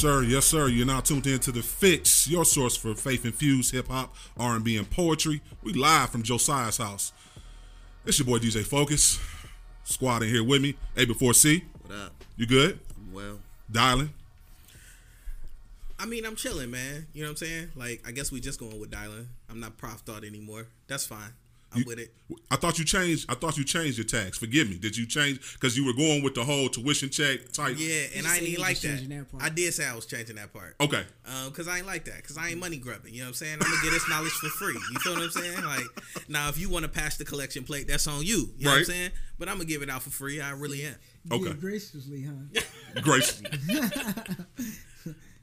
Yes, sir. Yes, sir. You're now tuned in to the Fix, your source for faith-infused hip hop, R&B, and poetry. We live from Josiah's house. It's your boy DJ Focus. Squad in here with me. A before C. What up? You good? I'm well. Dialing. I mean, I'm chilling, man. You know what I'm saying? Like, I guess we just going with dialing. I'm not prof thought anymore. That's fine. I'm You- with it. I thought you changed. I thought you changed your tags. Forgive me. Did you change? Because you were going with the whole tuition check type. Yeah, and I said ain't like that. that part. I did say I was changing that part. Okay. Um, cause I ain't like that. Cause I ain't money grubbing. You know what I'm saying? I'm gonna get this knowledge for free. You feel what I'm saying? Like, now if you want to pass the collection plate, that's on you. You know what I'm Right. saying? But I'm gonna give it out for free. I really am. Okay. Yeah, graciously, huh? graciously.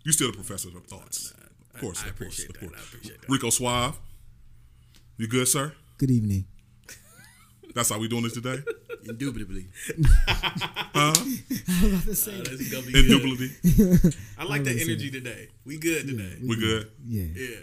you still the professor of thoughts. Of course. I of course. appreciate Of that. course. I appreciate that. Rico Suave. You good, sir? Good evening. That's how we doing this today. Indubitably. Huh? This is uh, gonna be good. Indubitably. I like that energy today. We good today. We good. Yeah. Yeah.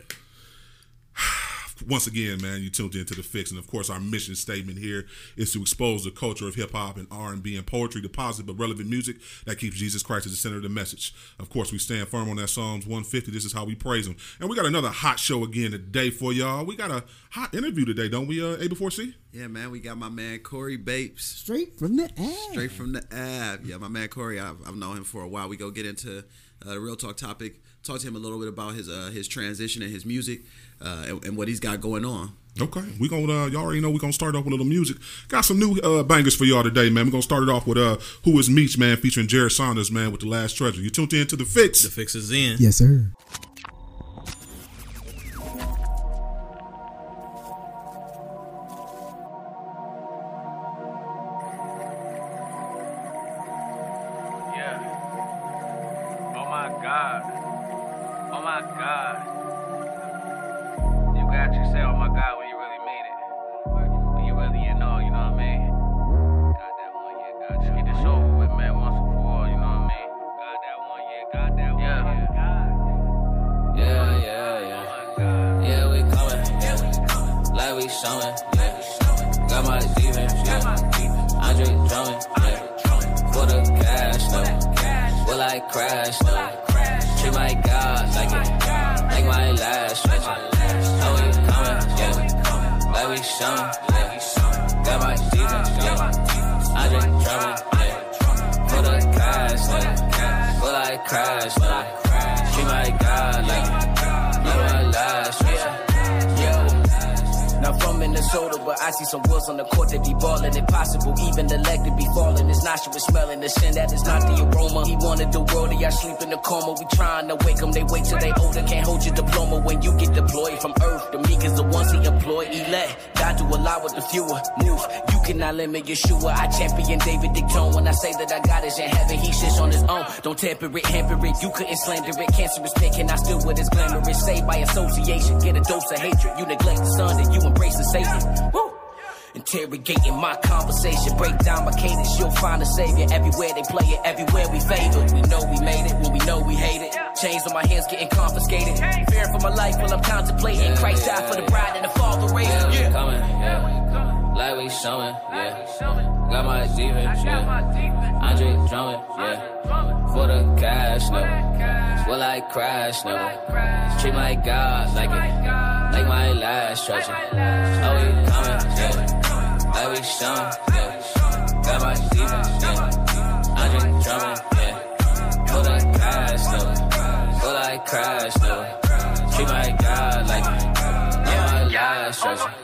Once again, man, you tuned into the fix, and of course, our mission statement here is to expose the culture of hip hop and R and B and poetry to positive but relevant music that keeps Jesus Christ at the center of the message. Of course, we stand firm on that Psalms 150. This is how we praise Him, and we got another hot show again today for y'all. We got a hot interview today, don't we? Uh, A before C. Yeah, man, we got my man Corey Bapes. Straight from the ass. Straight from the app. Yeah, my man Corey, I've, I've known him for a while. We go get into uh, the real talk topic, talk to him a little bit about his uh, his transition and his music uh, and, and what he's got going on. Okay, we gonna uh, y'all already know we gonna start off with a little music. Got some new uh, bangers for y'all today, man. We are gonna start it off with uh, "Who Is Meech," man, featuring Jared Saunders, man, with the Last Treasure. You tuned in to the fix. The fix is in. Yes, sir. Don't tamper it, hamper it. You couldn't slander it. Cancerous pick, and I still with his glamorous. Saved by association, get a dose of hatred. You neglect the son, then you embrace the Satan. Woo! Interrogating my conversation, break down my cadence, you'll find a savior. Everywhere they play it, everywhere we favor. We know we made it when we know we hate it. Chains on my hands getting confiscated. Fearing for my life while I'm contemplating. Christ died for the bride and the father raised Yeah, him. we Yeah. coming, yeah. Like we showing, yeah. Got my defense, yeah. Andre drumming, yeah. For the cash, no. Will I crash, no? Treat my God like it, like my last treasure. Oh, we coming, yeah. Like we showing, yeah. Got my defense, yeah. Andre drumming, yeah. For the cash, no. Will I crash, no? Treat my God like it, like my last treasure.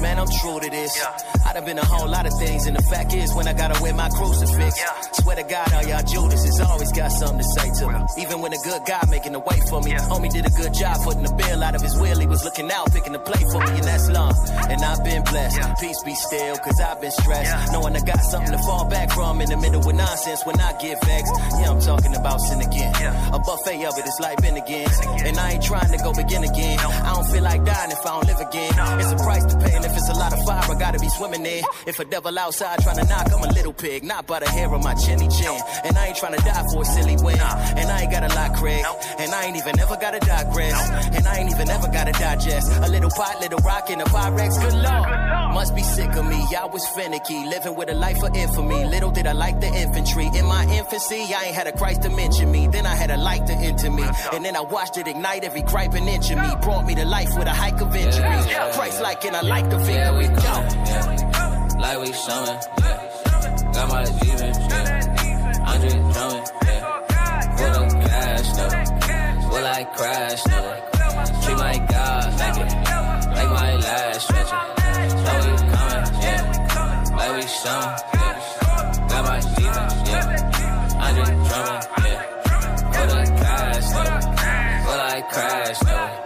Man, I'm true to this. I done been a whole lot of things, and the fact is, when I gotta wear my crucifix, swear to God, all y'all Judas has always got something to say to me. Even when a good guy making a way for me, homie did a good job putting the bill out of his will. He was looking out, picking the plate for me, and that's long. And I've been blessed. Peace be still, cause I've been stressed. Knowing I got something to fall back from in the middle with nonsense when I get vexed. Yeah, I'm talking about sin again. A buffet of it is like Ben again. And I ain't trying to go begin again. I don't feel like dying if I don't live again. It's a price to pay, and if it's a lot of fire, I gotta be swimming in. If a devil outside trying to knock, I'm a little pig. Not by the hair of my chinny Chin. And I ain't tryna die for a silly win. And I ain't got a lot, Craig. And I ain't even ever gotta digress. And I ain't even ever gotta digest. A little pot, little rock in a Pyrex. Good lord. Must be sick of me. I was finicky. Living with a life of infamy. Little did I like the infantry. In my infancy, I ain't had a Christ to mention me. Then I had a light to enter me. And then I watched it ignite every gripe and inch of me. Brought me to life with a hike of injuries. Christ like and I like the Yeah, we coming, yeah. Like we yeah. Got my demons, yeah. Andre drumming, yeah. Full of cash, no. Will I crash, no. Treat my God like it, like my last stretcher. Like we coming, yeah. Like we showing, yeah. Got my yeah. Andre drumming, yeah. Cash, no. Will I crash.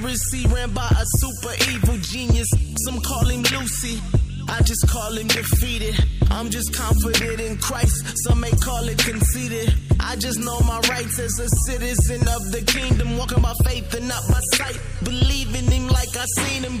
Conspiracy ran by a super evil genius. Some call him Lucy. I just call him defeated. I'm just confident in Christ. Some may call it conceited. I just know my rights as a citizen of the kingdom. Walking by faith and not by sight. Believe in him like I seen him,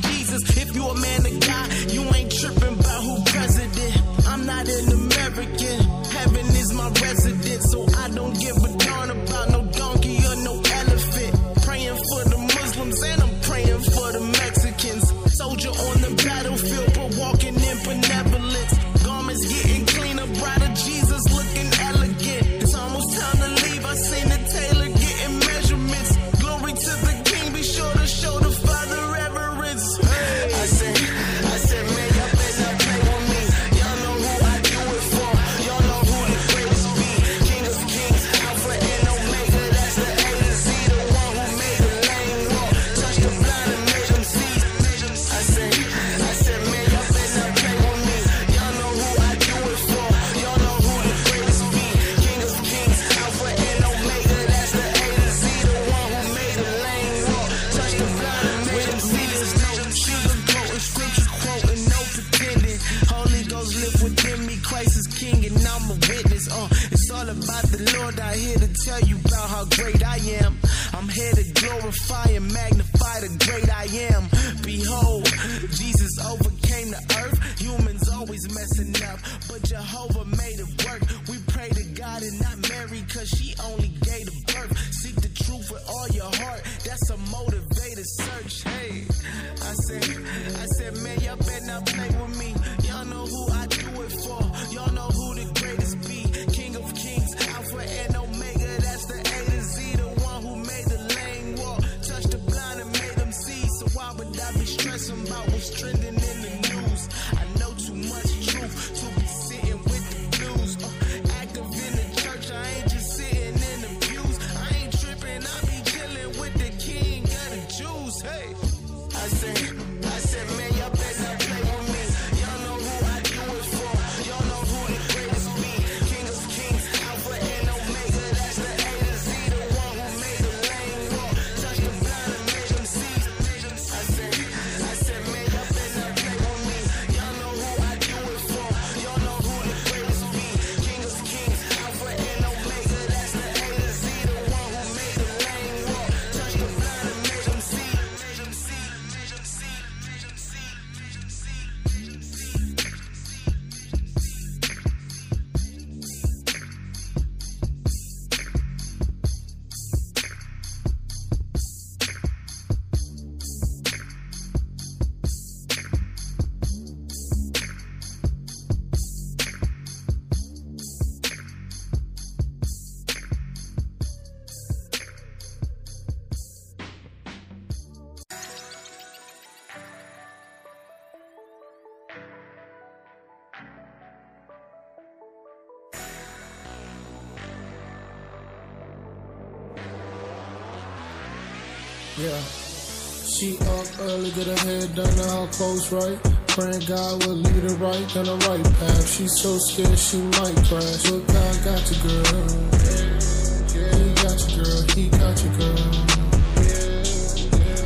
She up early, get her head done, now her clothes right. Praying God will lead her right down the right path. She's so scared she might crash, but God got you, girl. He got you, girl. He got you, girl.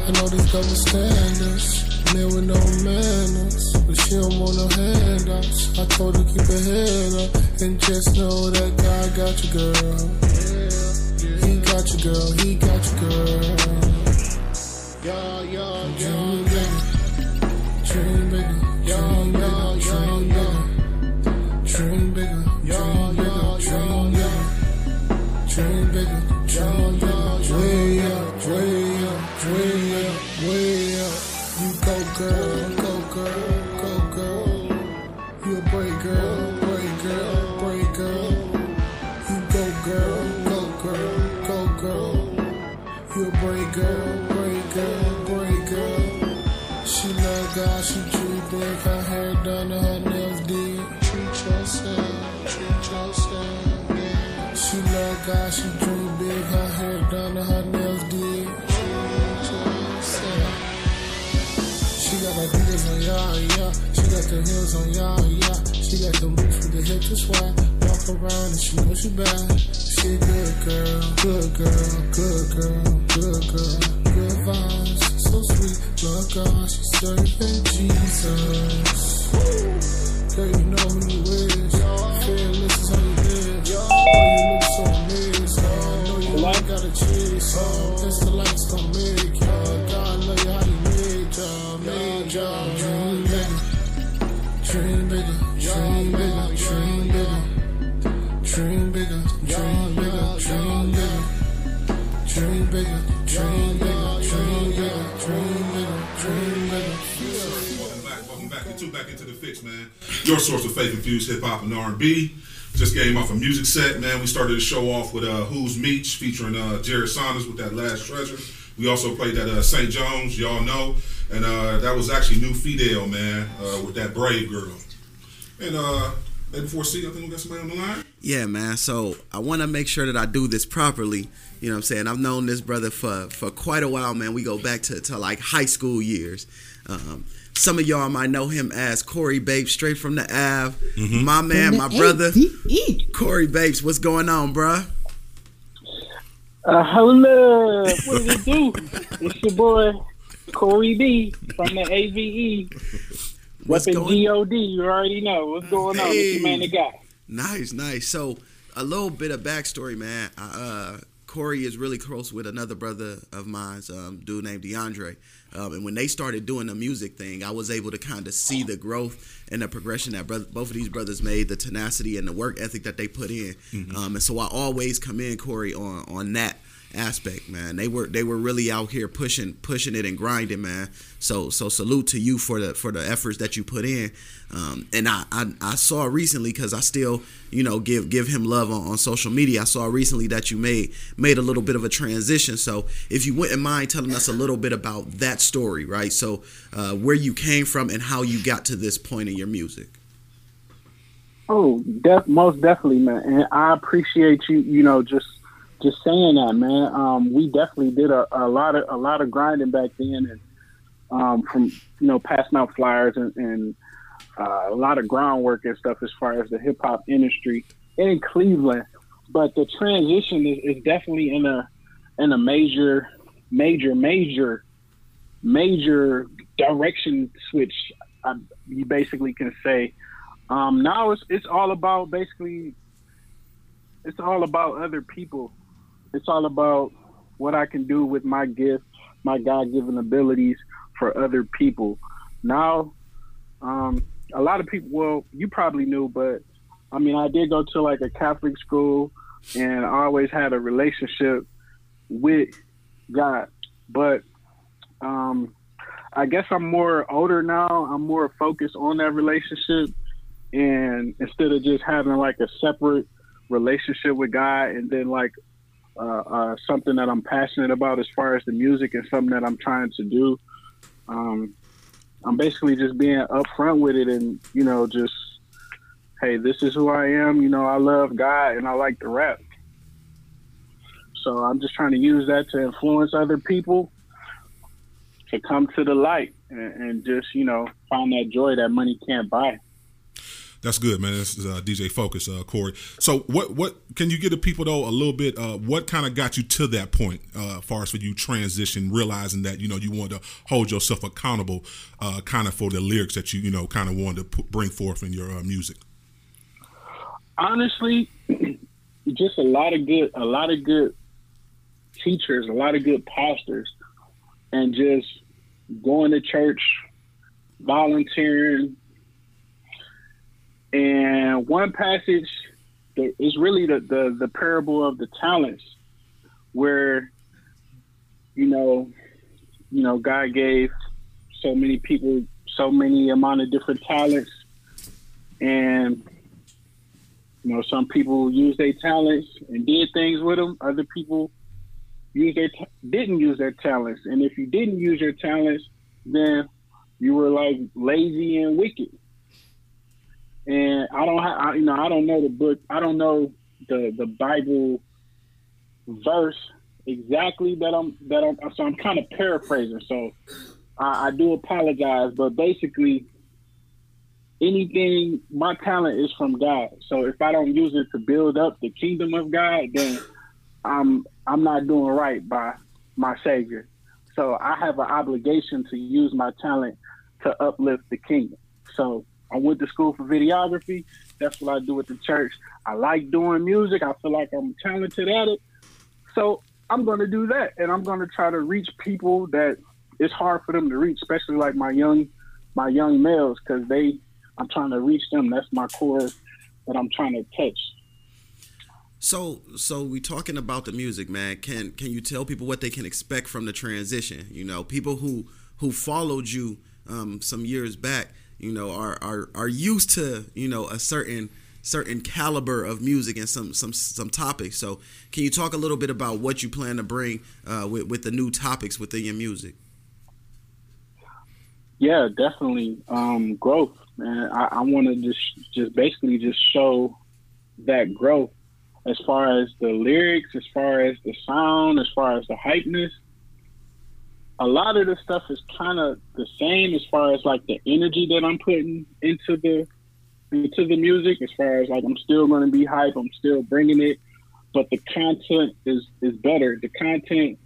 I know these double standards, men with no manners, but she don't want no handouts. I told her keep her head up and just know that God got you, girl. He got you, girl. He got you, girl. Girl, brave girl, brave girl. She love God, she dream big, her hair done, and her nails did. Treat yourself, treat yourself. She love God, she dream big, her hair done, and her nails did. Treat yourself. She got her Adidas on, yeah, yeah. She got the heels on, yeah, yeah. She got the boots with the hip to swag. Walk around and she knows she bad. She good girl, good girl, good girl, good girl, good vibes, so sweet. Love God, she serving Jesus. Girl, you know who you is. Fearless is how you live. Oh, you look so amazing. I know you ain't got a chase. Oh, that's the lights gon' make ya. God love you how you made ya, made ya. Into the fix, man. Your source of faith infused hip hop and R and B. Just came off a music set, man. We started the show off with uh, "Who's Meech" featuring uh, Jared Saunders with that last treasure. We also played that uh, St. Jones, y'all know, and uh, that was actually New Fidel, man, uh, with that Brave Girl. And uh, hey, before C, I think we got somebody on the line. Yeah, man. So I want to make sure that I do this properly. You know what I'm saying? I've known this brother for, for quite a while, man. We go back to, to like high school years. Um, some of y'all might know him as Corey Bapes, straight from the Ave. My man, my brother, Corey Bapes. What's going on, bruh? Uh, hello, what does it do? it's your boy Corey B from the AVE. What's Weapon going- God, you already know what's going on. It's your man, the guy. Nice, nice. So a little bit of backstory, man. I, uh, Corey is really close with another brother of mine, um, dude named DeAndre. Um, and when they started doing the music thing, I was able to kind of see the growth and the progression that brother, both of these brothers made, the tenacity and the work ethic that they put in. Um, and so I always come in, Corey, on on that aspect, man. They were they were really out here pushing pushing it and grinding, man. So so salute to you for the for the efforts that you put in. Um, and I, I I saw recently because I still you know give give him love on, on social media. I saw recently that you made made a little bit of a transition. So if you wouldn't mind telling us a little bit about that story, right? So uh, where you came from and how you got to this point in your music. Oh, def- most definitely, man. And I appreciate you, you know, just just saying that, man. Um, we definitely did a, a lot of a lot of grinding back then, and um, from you know passing out flyers and, and uh, a lot of groundwork and stuff as far as the hip hop industry in Cleveland. But the transition is, is definitely in a in a major, major, major, major direction switch. I, you basically can say. Um, now it's it's all about basically it's all about other people. It's all about what I can do with my gift, my God given abilities for other people. Now, um, a lot of people well, you probably knew, but I mean I did go to like a Catholic school and I always had a relationship with God. But um I guess I'm more older now. I'm more focused on that relationship and instead of just having like a separate relationship with God and then like uh, uh, something that I'm passionate about as far as the music and something that I'm trying to do, um, I'm basically just being upfront with it and you know just hey, this is who I am. You know, I love God and I like to rap. So I'm just trying to use that to influence other people to come to the light and, and just you know find that joy that money can't buy. That's good, man. This is uh, DJ Focus, uh, Corey. So, what what can you give the people though a little bit? Uh, what kind of got you to that point, uh, far as for you transition, realizing that you know you want to hold yourself accountable, uh, kind of for the lyrics that you you know kind of wanted to bring forth in your uh, music. Honestly, just a lot of good, a lot of good teachers, a lot of good pastors, and just going to church, volunteering, and one passage is really the, the, the parable of the talents, where you know, you know, God gave so many people so many amount of different talents, and you know, some people use their talents and did things with them. Other people use their t- didn't use their talents, and if you didn't use your talents, then you were like lazy and wicked and I don't have, you know, I don't know the book, I don't know the the Bible verse exactly that I'm that I'm so I'm kind of paraphrasing. So I, I do apologize, but basically, anything my talent is from God. So if I don't use it to build up the kingdom of God, then I'm I'm not doing right by my Savior. So I have an obligation to use my talent to uplift the kingdom. So I went to school for videography. That's what I do at the church. I like doing music. I feel like I'm talented at it. So I'm going to do that. And I'm going to try to reach people that it's hard for them to reach, especially like my young, my young males, because they, I'm trying to reach them. That's my core that I'm trying to touch. So, so we talking about the music, man. Can can you tell people what they can expect from the transition? You know, people who who followed you um, some years back you know, are are are used to you know a certain certain caliber of music and some some some topics. So, can you talk a little bit about what you plan to bring uh, with with the new topics within your music? Yeah, definitely um, growth, man. I, I want to just just basically just show that growth as far as the lyrics, as far as the sound, as far as the hypeness, a lot of the stuff is kind of the same as far as like the energy that I'm putting into the into the music. As far as like I'm still going to be hype, I'm still bringing it, but the content is is better. The content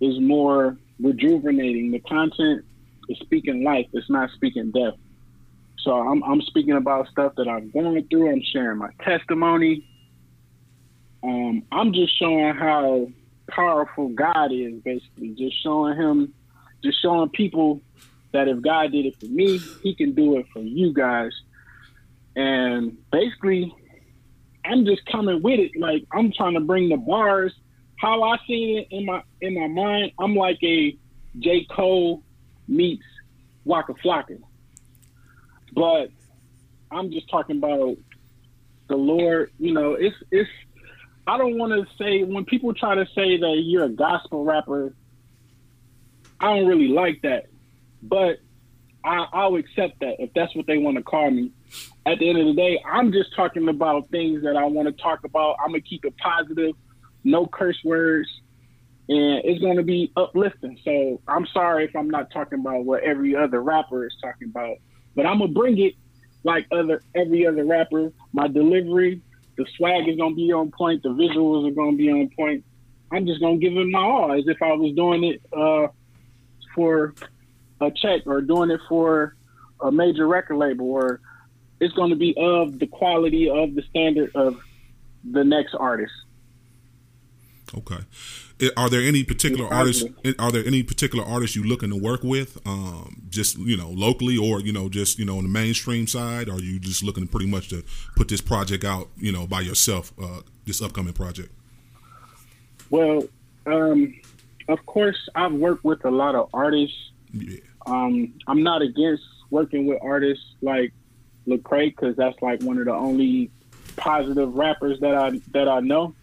is more rejuvenating. The content is speaking life. It's not speaking death. So I'm I'm speaking about stuff that I'm going through. I'm sharing my testimony. Um, I'm just showing how powerful God is, basically. Just showing him, just showing people that if God did it for me, he can do it for you guys. And basically, I'm just coming with it. Like I'm trying to bring the bars. How I see it in my in my mind, I'm like a J. Cole meets Waka Flocka. But I'm just talking about the Lord, you know, it's it's I don't want to say when people try to say that you're a gospel rapper. I don't really like that, but I, I'll accept that if that's what they want to call me. At the end of the day, I'm just talking about things that I want to talk about. I'm gonna keep it positive, no curse words, and it's gonna be uplifting. So I'm sorry if I'm not talking about what every other rapper is talking about, but I'm gonna bring it like other every other rapper. My delivery, the swag is gonna be on point. The visuals are gonna be on point. I'm just gonna give it my all, as if I was doing it uh, for a check or doing it for a major record label, or it's gonna be of the quality of the standard of the next artist. Okay. Are there any particular artists? Are there any particular artists you looking to work with? Um, just you know, locally, or you know, just you know, on the mainstream side? Or are you just looking pretty much to put this project out, you know, by yourself? Uh, this upcoming project. Well, um, of course, I've worked with a lot of artists. Yeah. Um, I'm not against working with artists like Lecrae because that's like one of the only positive rappers that I that I know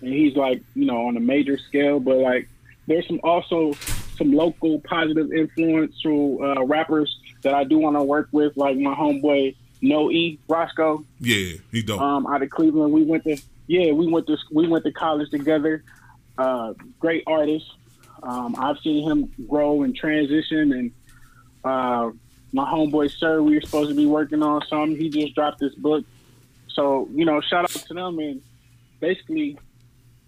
and he's like you know on a major scale but like there's some also some local positive influential uh, rappers that I do want to work with like my homeboy No E Roscoe Yeah, he dope. um, out of Cleveland we went to yeah we went to we went to college together uh, great artist Um, I've seen him grow and transition, and uh, my homeboy Sir, we were supposed to be working on something. He just dropped this book, so you know, shout out to them. And basically,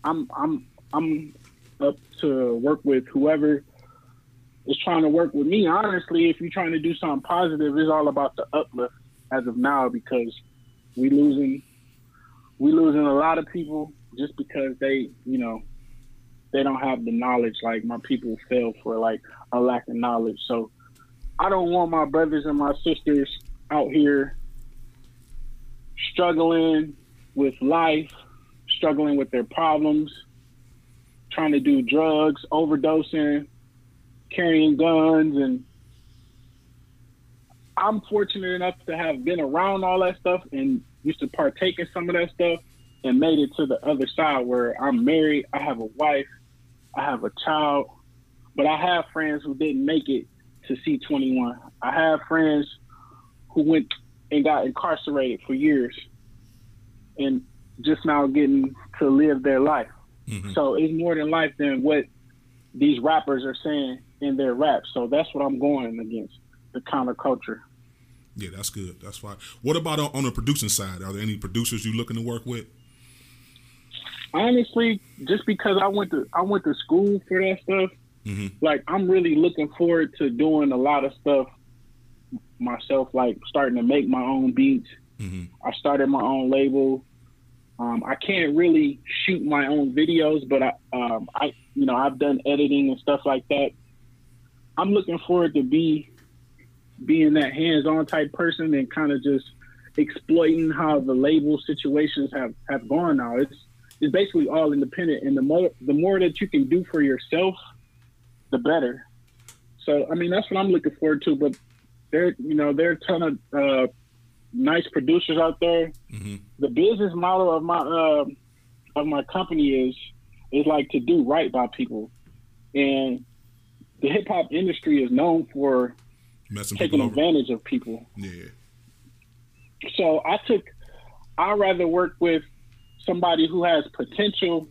I'm I'm I'm up to work with whoever is trying to work with me. Honestly, if you're trying to do something positive, it's all about the uplift as of now because we losing we losing a lot of people just because they you know they don't have the knowledge like my people feel for like a lack of knowledge. So I don't want my brothers and my sisters out here struggling with life, struggling with their problems, trying to do drugs, overdosing, carrying guns and I'm fortunate enough to have been around all that stuff and used to partake in some of that stuff and made it to the other side where I'm married, I have a wife, I have a child, but I have friends who didn't make it to C21. I have friends who went and got incarcerated for years and just now getting to live their life. Mm-hmm. So it's more than life than what these rappers are saying in their raps. So that's what I'm going against the counterculture. Yeah, that's good. That's fine. What about on, the producing side? Are there any producers you looking to work with? Honestly, just because I went to I went to school for that stuff, Mm-hmm. like I'm really looking forward to doing a lot of stuff myself, like starting to make my own beats. Mm-hmm. I started my own label. Um, I can't really shoot my own videos, but I, um, I, you know, I've done editing and stuff like that. I'm looking forward to be being that hands-on type person and kind of just exploiting how the label situations have have gone now. It's it's basically all independent, and the more the more that you can do for yourself, the better. So I mean, that's what I'm looking forward to. But there, you know, there are a ton of uh, nice producers out there. Mm-hmm. The business model of my uh, of my company is is like to do right by people, and the hip hop industry is known for Messing taking over. advantage of people. Yeah. So I took, I'd rather work with somebody who has potential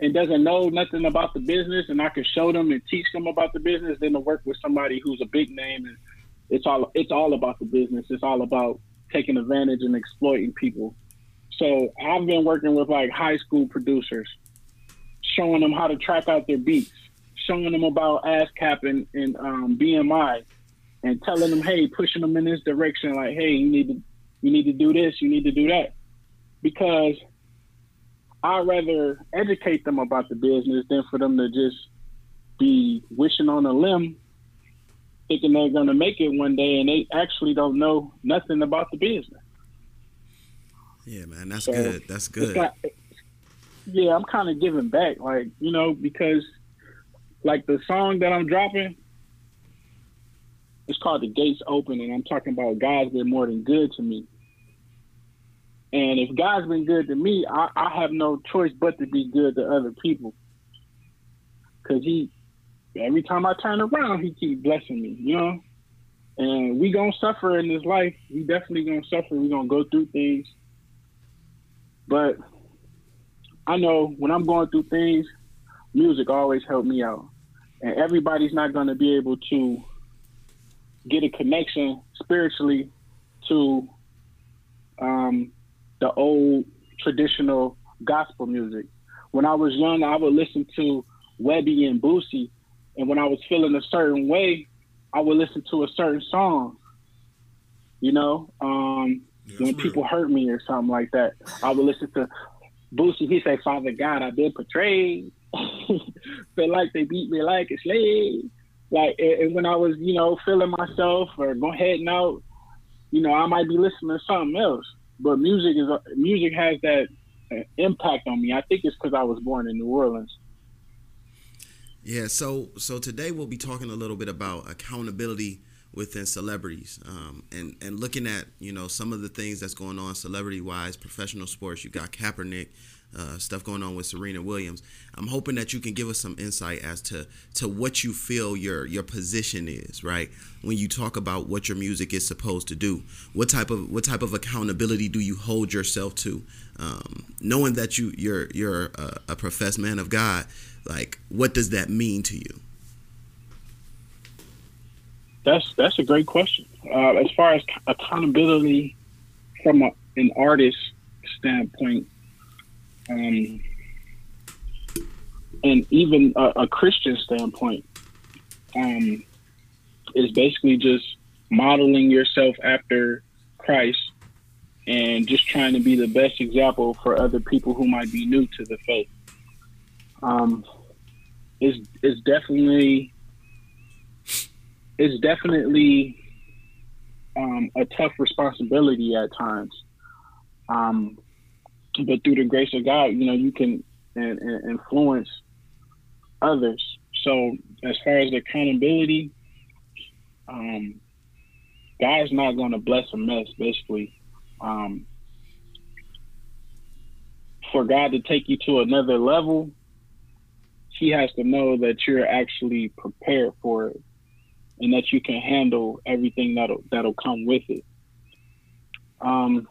and doesn't know nothing about the business, and I can show them and teach them about the business, than to work with somebody who's a big name and it's all it's all about the business. It's all about taking advantage and exploiting people. So I've been working with like high school producers, showing them how to track out their beats, showing them about ASCAP and, and um, BMI, and telling them, hey, pushing them in this direction, like, hey, you need to you need to do this, you need to do that, because I'd rather educate them about the business than for them to just be wishing on a limb, thinking they're going to make it one day, and they actually don't know nothing about the business. Yeah, man, that's So, good. That's good. not- yeah, I'm kind of giving back, like you know, because like the song that I'm dropping, it's called "The Gates Open," and I'm talking about God's been more than good to me. And if God's been good to me, I, I have no choice but to be good to other people. Cause he, every time I turn around, he keep blessing me, you know. And we gonna suffer in this life. We definitely gonna suffer. We gonna go through things. But I know when I'm going through things, music always helped me out. And everybody's not to be able to get a connection spiritually to um, the old traditional gospel music. When I was young, I would listen to Webbie and Boosie, and when I was feeling a certain way, I would listen to a certain song. You know, um, when people hurt me or something like that, I would listen to Boosie. He say, "Father God, I've been betrayed. Feel like they beat me like a slave." Like, and when I was, you know, feeling myself or go heading out, you know, I might be listening to something else. But music is music has that impact on me. I think it's because I was born in New Orleans. Yeah, so so today we'll be talking a little bit about accountability within celebrities, um, and and looking at you know some of the things that's going on celebrity wise, professional sports. You got Kaepernick, uh, stuff going on with Serena Williams. I'm hoping that you can give us some insight as to to what you feel your your position is, right? When you talk about what your music is supposed to do, what type of what type of accountability do you hold yourself to? Um, knowing that you you're you're a, a professed man of God, like what does that mean to you? That's that's a great question. Uh, as far as accountability from a, an artist standpoint, um, and even a, a Christian standpoint, um, is basically just modeling yourself after Christ and just trying to be the best example for other people who might be new to the faith. Um, is is definitely it's definitely um, a tough responsibility at times. Um, but through the grace of God, you know, you can and, and influence others. So as far as accountability, um, God's not going to bless a mess, basically. Um, for God to take you to another level, He has to know that you're actually prepared for it and that you can handle everything that'll that'll come with it. Um,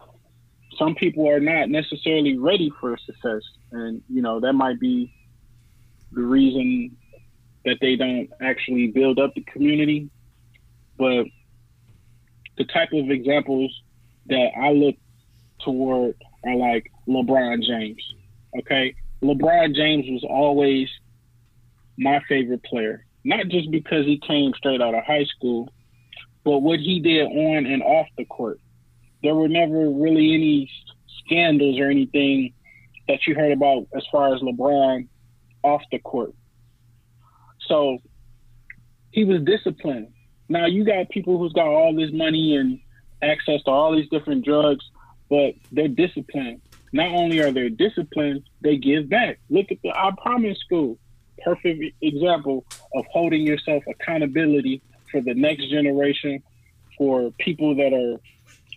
some people are not necessarily ready for success, and you know that might be the reason that they don't actually build up the community. But the type of examples that I look toward are like LeBron James. Okay, LeBron James was always my favorite player not just because he came straight out of high school, but what he did on and off the court. There were never really any scandals or anything that you heard about as far as LeBron off the court. So he was disciplined. Now you got people who's got all this money and access to all these different drugs, but they're disciplined. Not only are they disciplined, they give back. Look at the I Promise School perfect example of holding yourself accountability for the next generation, for people that are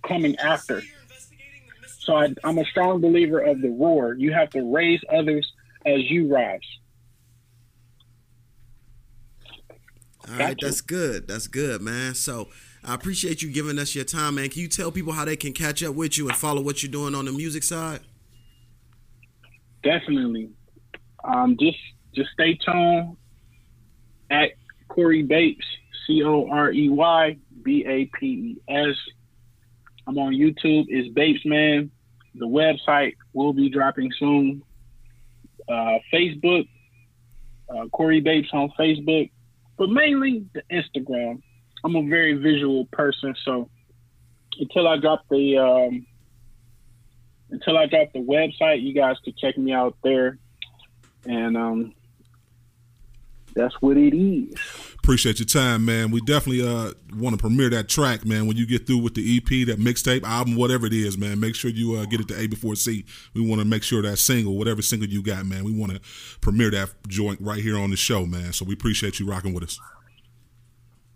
coming after. So I, am a strong believer of the roar. You have to raise others as you rise. All right, that's good. That's good, man. So I appreciate you giving us your time, man. Can you tell people how they can catch up with you and follow what you're doing on the music side? Definitely. Um, just just stay tuned at Corey Bapes, C O R E Y B A P E S. I'm on YouTube. It's Bapes Man. The website will be dropping soon. Uh, Facebook, uh, Corey Bapes on Facebook, but mainly the Instagram. I'm a very visual person, so until I drop the um, until I drop the website, you guys can check me out there. And um, that's what it is. Appreciate your time, man. We definitely uh, want to premiere that track, man. When you get through with the EP, that mixtape, album, whatever it is, man. Make sure you uh, get it to A before C. We want to make sure that single, whatever single you got, man. We want to premiere that joint right here on the show, man. So we appreciate you rocking with us.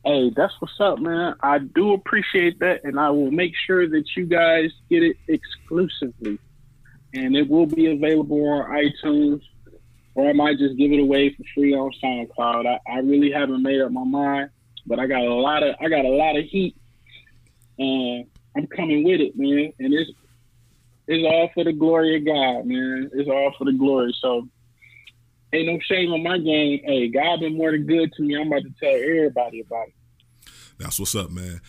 Hey, that's what's up, man. I do appreciate that, and I will make sure that you guys get it exclusively, and it will be available on iTunes or I might just give it away for free on SoundCloud. I, I really haven't made up my mind, but I got a lot of I got a lot of heat, and I'm coming with it, man. And it's it's all for the glory of God, man. It's all for the glory. So ain't no shame on my game. Hey, God been more than good to me. I'm about to tell everybody about it. That's what's up, man.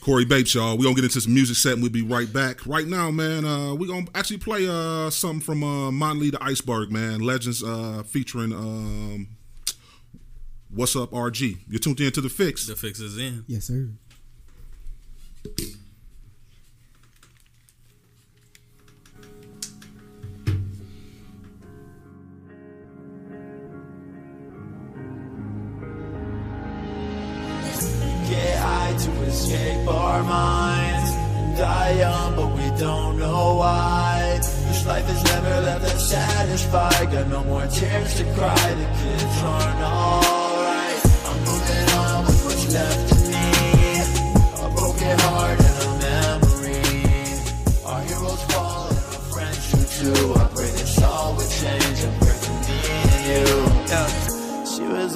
Corey Bapes, y'all. We're gonna get into some music set and we'll be right back. Right now, man, uh, we gonna actually play uh something from uh Mogli the Iceburg, man. Legends uh featuring um What's up, RG? You're tuned in to the fix. The fix is in. Yes, sir. Escape our minds. And die young, but we don't know why. This life has never left us satisfied. Got no more tears to cry. The kids aren't alright. I'm moving on with what's left of me. A broken heart and a memory. Our heroes fall and our friends shoot too.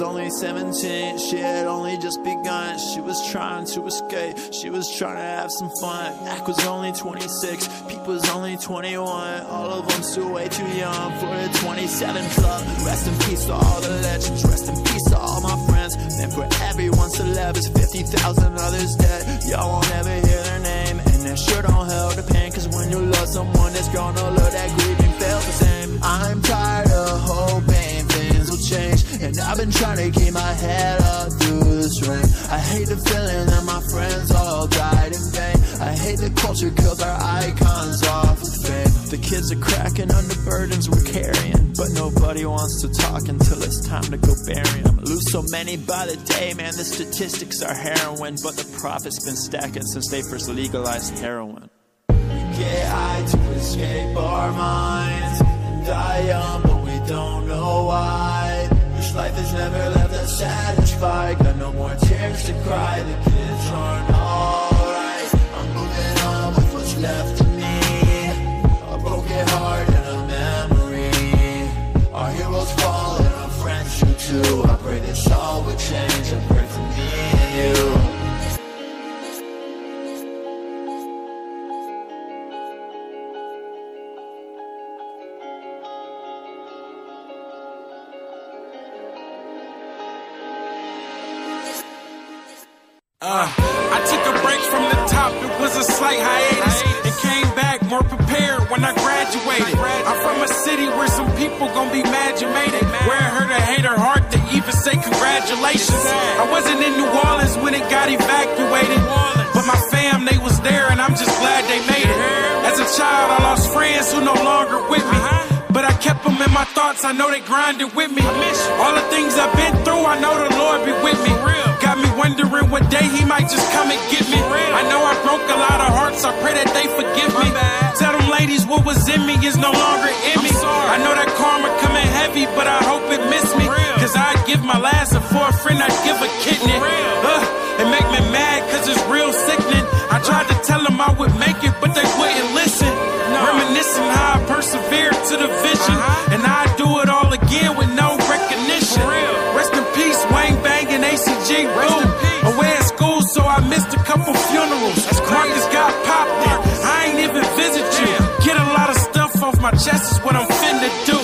2017, she had only just begun. She was trying to escape, she was trying to have some fun. Mac was only 26, Pete was only 21. All of them still way too young for a 27 club. Rest in peace to all the legends, rest in peace to all my friends. And for everyone celeb, is 50,000 others dead. Y'all won't ever hear their name, and that sure don't help the pain. Cause when you love someone, it's gonna look that grieving feel the same. I'm tired of hoping things will change. I've been trying to keep my head up through this rain. I hate the feeling that my friends all died in vain. I hate the culture kills our icons off of fame. The kids are cracking under burdens we're carrying. But nobody wants to talk until it's time to go bury them. Lose so many by the day, man. The statistics are heroin. But the profit's been stacking since they first legalized heroin. Get high to escape our minds. Die young, but we don't know why. Life has never left us satisfied. Got no more tears to cry. The kids aren't alright. I'm moving on with what's left of me. A broken heart and a memory. Our heroes fall and our friends shoot too. People gon' be mad you made it. Where it hurt hate hater heart to even say congratulations. I wasn't in New Orleans when it got evacuated. But my fam, they was there and I'm just glad they made it. As a child, I lost friends who no longer with me. But I kept them in my thoughts, I know they grinded with me. All the things I've been through, I know the Lord be with me. Got me wondering what day he might just come and get me. I know I broke a lot of hearts, I pray that they forgive me. Tell them ladies what was in me is no longer in me. I know that karma coming heavy, but I hope it miss me. Cause I'd give my last, and for a friend, I'd give a kidney. Uh, it make me mad cause it's real sickening. I tried to tell them I would make it, but they wouldn't listen. Reminiscing how I persevered to the vision. And I do it all again with no recognition. Rest in peace, Wayne Bang and ACG. Boo. Away at school, so I missed a couple funerals. Marcus got popped in. I ain't even visit you. Get a lot of stuff off my chest is what I'm finna do.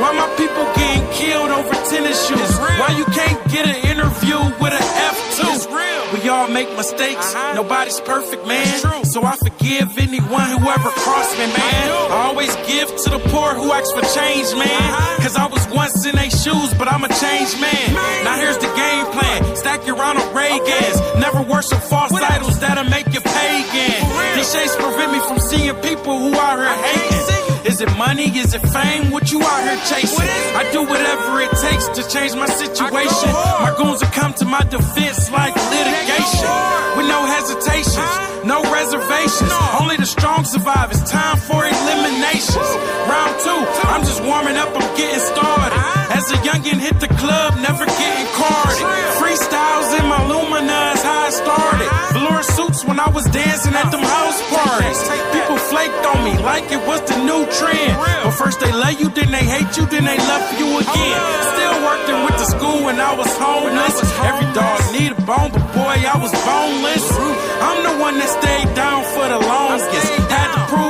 Why my people getting killed over tennis shoes? Why you can't get an interview with an F2? We all make mistakes. Nobody's perfect, man. So I forgive anyone who ever crossed me, man. I always give to the poor who ask for change, man. Cause I was once in their shoes, but I'm a changed man. Now here's the game plan. Stack your Ronald Reagans. Never worship false idols that'll make you pagan. These shades prevent me from seeing people who out here hating. Is it money? Is it fame? What you out here chasing? I do whatever it takes to change my situation. My goons will come to my defense like litigation. With no hesitations, no reservations. Only the strong survive. It's time for eliminations. Round two, I'm just warming up, I'm getting started. As a youngin' hit the club, never getting carded. Freestyles in my Lumina is how I started. Velour suits when I was dancing at them house parties. People flaked on me like it was the new trend. But first they love you, then they hate you, then they love you again. Still working with the school when I was homeless. Every dog need a bone, but boy, I was boneless. I'm the one that stayed down for the longest.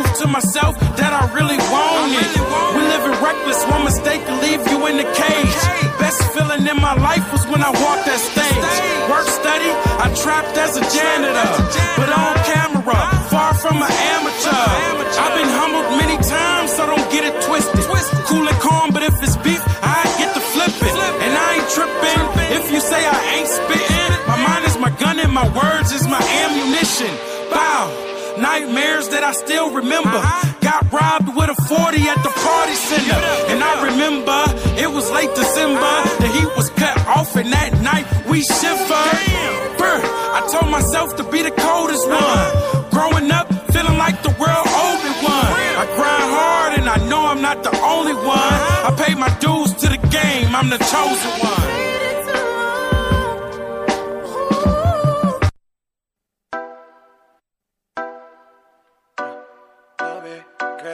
To myself that I really want it. We living reckless, one mistake can leave you in the cage. Best feeling in my life was when I walked that stage. Work study, I trapped as a janitor, but on camera, far from an amateur. I've been humbled many times, so don't get it twisted. Cool and calm, but if it's beef, I get to flip it. And I ain't tripping if you say I ain't spitting. My mind is my gun and my words is my ammunition. Bow. Nightmares that I still remember. Got robbed with a 40 at the party center. And I remember it was late December. The heat was cut off, and that night we shivered. Brr, I told myself to be the coldest one. Growing up, feeling like the world me one. I grind hard, and I know I'm not the only one. I pay my dues to the game, I'm the chosen one.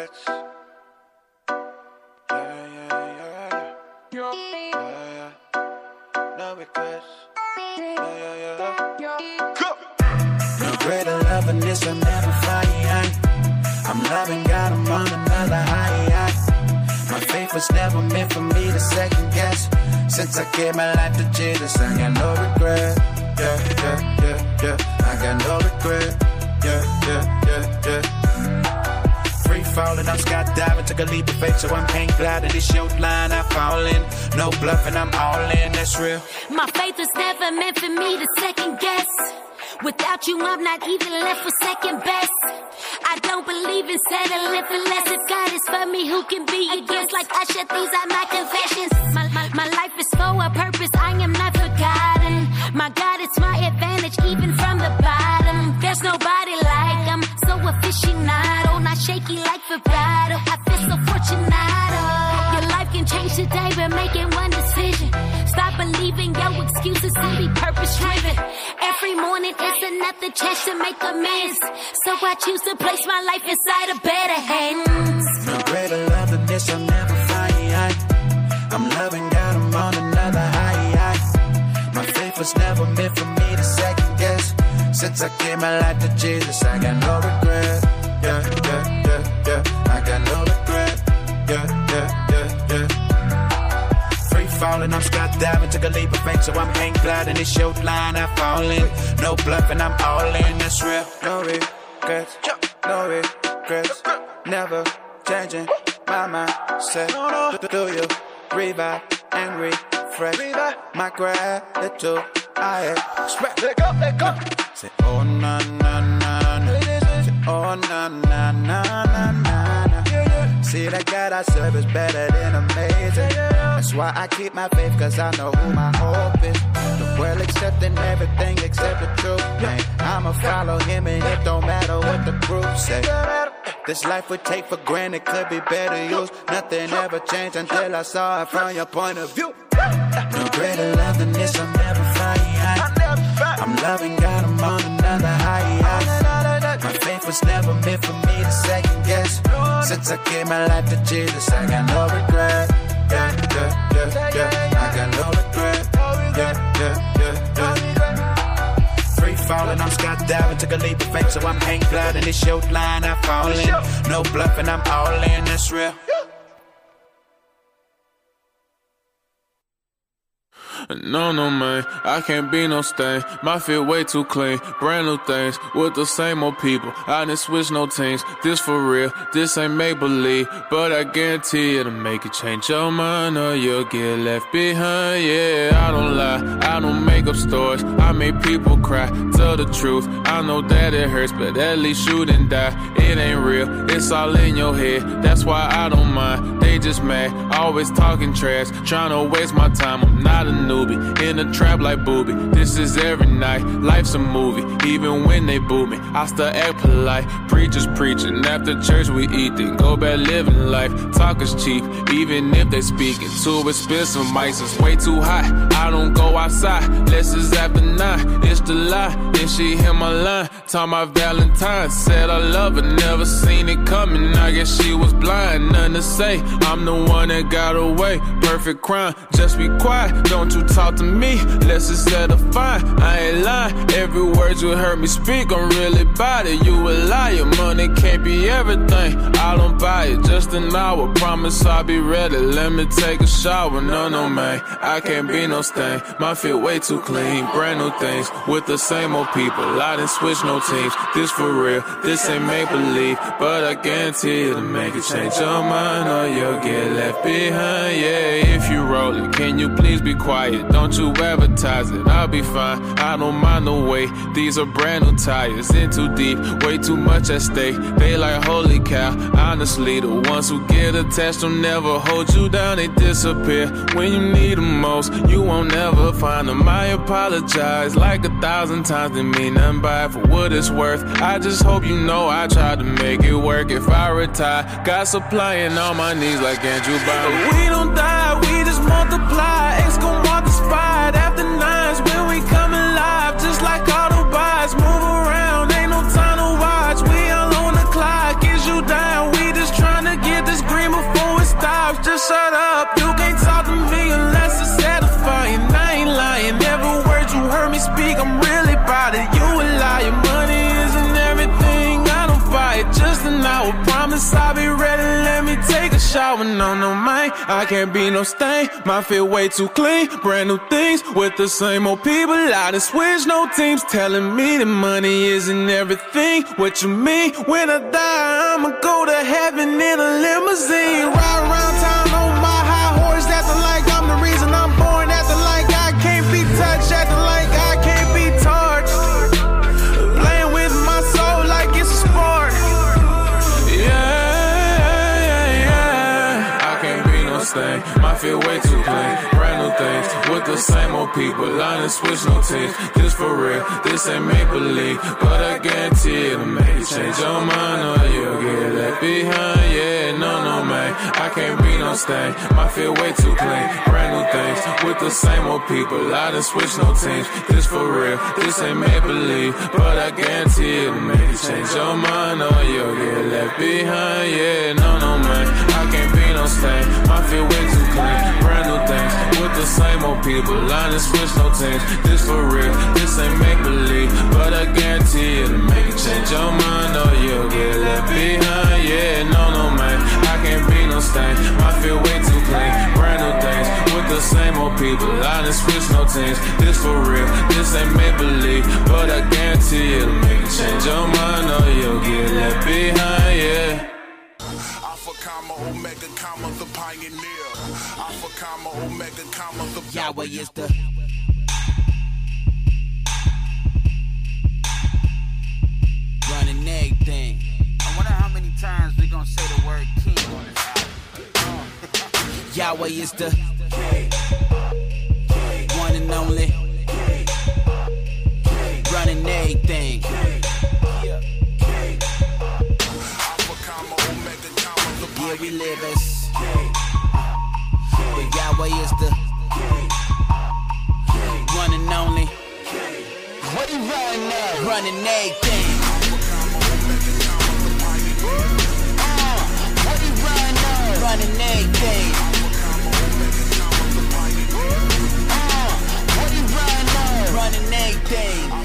No No greater love than this I'll never. I'm loving God, I'm on another high. My faith was never meant for me to second guess. Since I gave my life to Jesus, I got no regret. Yeah, yeah, yeah, yeah. I got no regret. Falling, I'm skydiving, took a leap of faith, so I'm hang gliding. This your line, I fall in. No bluffing, I'm all in, that's real. My faith was never meant for me to second guess. Without you, I'm not even left for second best. I don't believe in settling for less. If God is for me, who can be against? Like I Usher, these are my confessions. My, my, my life is for a purpose, I am not forgotten. My God, it's my advantage, aficionado, not shaky like vibrato. I feel so fortunato. Your life can change today, we're making one decision. Stop believing your excuses and be purpose driven. Every morning is another chance to make amends. So I choose to place my life inside of better hands. No greater love than this I'll never find. I'm loving God, I'm on another high. My faith was never meant for me to second guess. Since I gave my life to Jesus, I got no regret. Yeah, yeah, yeah, yeah. I got no regret. Yeah, yeah, yeah, yeah. Free falling, I'm skydiving, took a leap of faith, so I'm hang gliding. It's your line, I fall in. No bluffing, I'm all in. That's real. No regrets, no regrets. Never changing my mindset. Do, do you revive and refresh my gratitude? I expect. Let go, let go. Say, oh, na. Say, oh, na, na, na, na, na, na. See that God I serve is better than amazing. That's why I keep my faith, cause I know who my hope is. The world accepting everything except the truth. Man, I'ma follow him and it don't matter what the group say. This life we take for granted could be better used. Nothing ever changed until I saw it from your point of view. No greater love than this, I'll never find. I'm loving God, I'm on another high. Was never meant for me to second guess. Since I gave my life to Jesus, I got no regret. Yeah, yeah, yeah, yeah. I got no regret. Yeah, yeah, yeah, yeah. Free falling, I'm skydiving, took a leap of faith, so I'm hang gliding. It's your line, I fall in. No bluffing, I'm all in, that's real. No, no, man, I can't be no stain. My feet way too clean. Brand new things with the same old people. I didn't switch no teams. This for real, this ain't make believe. But I guarantee it'll make you change your mind or you'll get left behind. Yeah, I don't lie, I don't make up stories. I make people cry. Tell the truth, I know that it hurts, but at least you didn't die. It ain't real, it's all in your head. That's why I don't mind. They just mad, always talking trash, trying to waste my time. I'm not a newbie, in a trap like booby. This is every night, life's a movie. Even when they boo me, I still act polite. Preachers preaching, after church we eat, then go back living life. Talk is cheap, even if they speaking. Too expensive, mics is way too high. I don't go outside, less is after nine. It's the lie, then she hit my line. Talk my Valentine, said I love her, never seen it coming. I guess she was blind, nothing to say. I'm the one that got away. Perfect crime, just be quiet. Don't you talk to me, less is edifying. I ain't lying, every word you heard me speak, I'm really about it. You a liar, money can't be everything. I don't buy it, just an hour. Promise I'll be ready. Let me take a shower. No, no, man, I can't be no stain. My feet way too clean, brand new things with the same old people. I didn't switch no teams. This for real, this ain't make believe, but I guarantee it'll make you change your mind or you'll get left behind. Yeah, if you roll it, can you please be quiet? Don't you advertise it, I'll be fine. I don't mind the way these are brand new tires. In too deep, way too much at stake. They like holy cow. Honestly, the ones who get attached will never hold you down. They disappear when you need them most. You won't never find them. I apologize like a thousand times. Didn't mean nothing by it for what it's worth. I just hope you know I tried to make it work. If I retire, God supplying all my needs like Andrew Bynum. We don't die, we just multiply. X gon' walk I can't be no stain. My feel way too clean. Brand new things with the same old people. I done switch no teams. Telling me the money isn't everything. What you mean? When I die, I'ma go to heaven in a limousine. Ride around town the same old people. I done switch no teams. This for real. This ain't make believe, but I guarantee it'll make you change your mind or you'll get left behind. Yeah, no, no, man. I can't be no stain. My feel way too clean. Brand new things with the same old people. I done switch no teams. This for real. This ain't make believe, but I guarantee it'll make you change your mind or you'll get left behind. Yeah, no, no, man. I can't be no stain. My feel way too clean. Brand new things with the same old people. I done switch no teams. This for real. This ain't make believe, but I guarantee it'll make you change your mind stain. My feel way too clean. Brand new things with the same old people. I done switch no teams. This for real. This ain't make believe, but I guarantee it'll make you change your mind or you'll get left behind. Yeah. Alpha, comma, omega, comma, the pioneer. Alpha, comma, omega, comma, the Yahweh is the running everything. I wonder how many times we gonna say the word king on this album. Yahweh is the one and only running everything. Yeah, we live as but Yahweh is the one and only. What he running now? Running everything. Uh, what he running now? Running everything. Now? Running everything.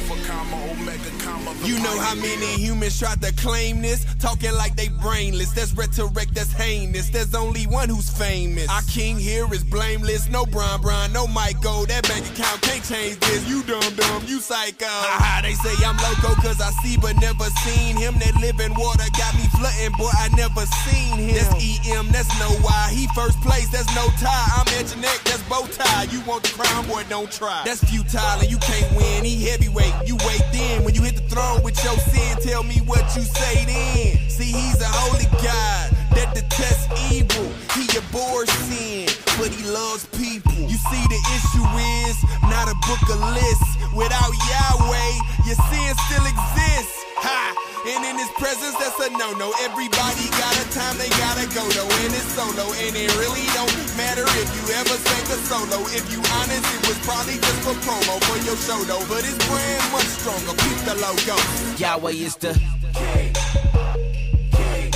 You know how many humans tried to claim this? Talking like they brainless. That's rhetoric, that's heinous. There's only one who's famous. Our king here is blameless. No Brian Brian, no Michael. That bank account can't change this. You dumb dumb, you psycho. Haha, they say I'm loco cause I see but never seen him. That living water got me flooding, boy, I never seen him. That's EM, that's no why. He first place, that's no tie. I'm Edgeneck, that's bow tie. You want the crown, boy, don't try. That's futile and you can't win. He heavyweight, you wait then. When you hit the throne with your sin, tell me what you say then. See, he's a holy God that detests evil. He abhors sin, but he loves people. You see, the issue is not a book of lists. Without Yahweh, your sin still exists. Ha! And in his presence, that's a no-no. Everybody got a time they gotta go though, and it's solo. And it really don't matter if you ever sang a solo. If you honest, it was probably just for promo for your show though. But his brand much stronger. Keep the logo. Yahweh is the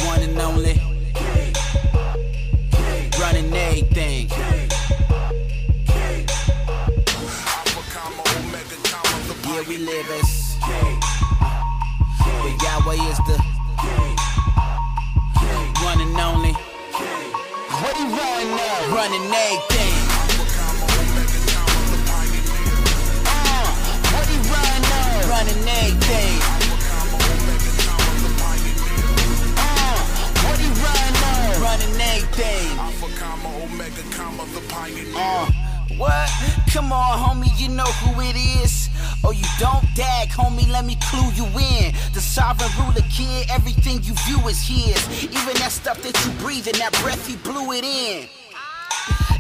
one and only running everything. Yeah, we live as but Yahweh is the one and only. What he running now? Running everything. Uh, what he running now? Running everything. Uh, what he running now? Running everything. Alpha, comma, omega, comma, the pioneer. Uh, what? Come on, homie, you know who it is. Oh, you don't dag, homie, let me clue you in. The sovereign ruler kid, everything you view is his. Even that stuff that you breathe in, that breath, he blew it in.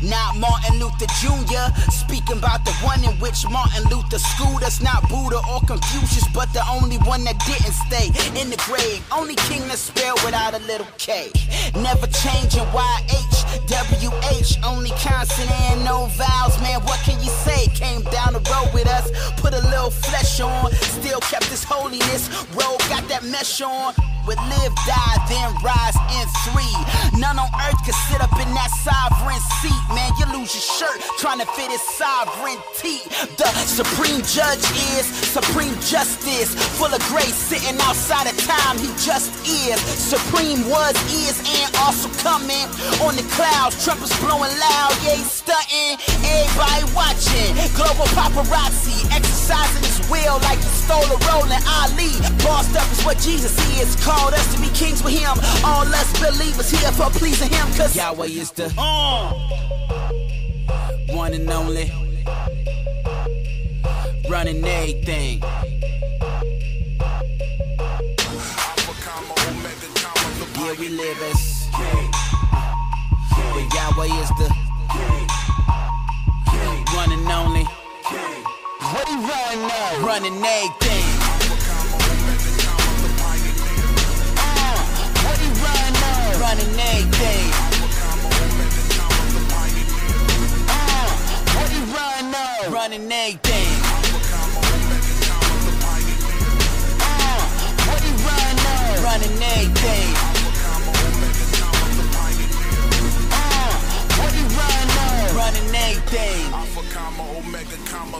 Not Martin Luther Jr. Speaking about the one in which Martin Luther schooled us. Not Buddha or Confucius, but the only one that didn't stay in the grave. Only king that's spelled without a little K. Never changing YH, WH. Only consonant and no vowels, man. What can you say? Came down the road with us, put a little flesh on. Still kept his holiness. Robe got that mesh on. Would live, die, then rise in three. None on earth could sit up in that sovereign seat. Man, you lose your shirt trying to fit his sovereignty. The supreme judge is supreme justice, full of grace, sitting outside of time. He just is. Supreme was, is, and also coming on the clouds. Trumpets blowing loud, yeah, he's stunting. Everybody watching. Global paparazzi exercising will like he stole a rolling Ali. Bossed up is what Jesus is. Called us to be kings with him. All us believers here for pleasing him. Cause Yahweh is the uh. one and only. Running everything. Yeah, we live as But Yahweh is the one and only. What run now? Running everything. Uh, what run now? Running everything. Uh, what run now? Running everything. Uh, what run? Running everything. Uh, run? Running.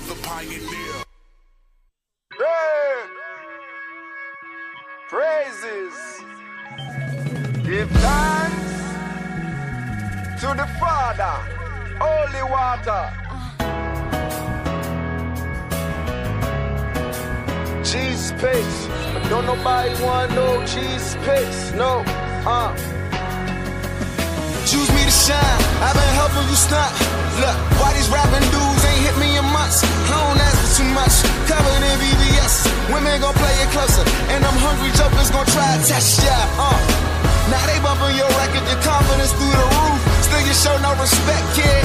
Comma, the pioneer. Hey! Praises. Give thanks to the Father. Holy water. Jesus piece. But don't nobody want no Jesus piece. No. Uh. Choose me to shine. I've been helping you stunt. Look, why these rapping dudes ain't hit me in months? I don't ask for too much. Covered in VVS. Women gon' play it closer. And them hungry jokers gon' try to test ya. Uh. Now they bumping your record, your confidence through the roof. Still you show no respect, kid.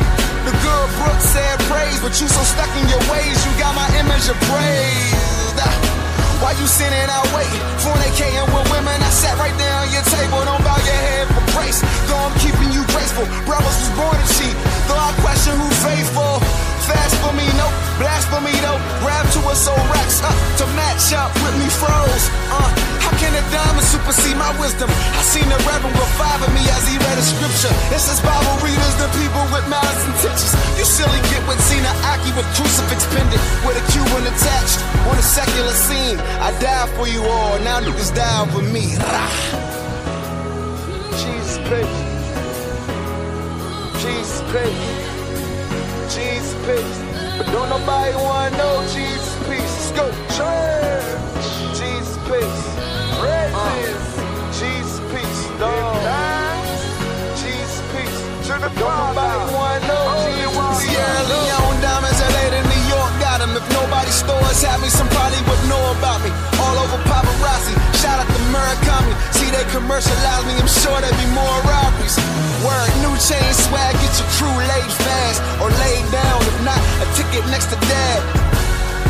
the girl Brooke said praise, but you so stuck in your ways, you got my image appraised. Why you sitting out waiting? Fornicating with women, I sat right there on your table. Don't bow your head for grace. Though I'm keeping you graceful. Brothers was born to cheat. Though I question who faithful. Fast for me, nope. Blasphemy, though. Grab to us, so racks up to match up with me, froze. Uh, how can a diamond supersede my wisdom? I seen the reverend reviving me as he read a scripture. It says Bible readers, the people with malice intentions. You silly get with Zena Aki with crucifix pendant, with a Cuban attached on a secular scene. I died for you all, now niggas down for me. Rah. Jesus piece. Cheese Jesus piece. But don't nobody want no Jesus piece. Let's go. Church. Jesus piece. Praises. Jesus piece. Dog. Jesus piece. To the don't nobody want no Jesus piece. Sierra Leone diamonds, LA to New York got 'em. If nobody stores have me, somebody would know about me. All over paparazzi, shout out to See they commercialize me, I'm sure there'd be more robberies. Word, new chain swag, get your crew laid fast or laid down. If not, a ticket next to dad.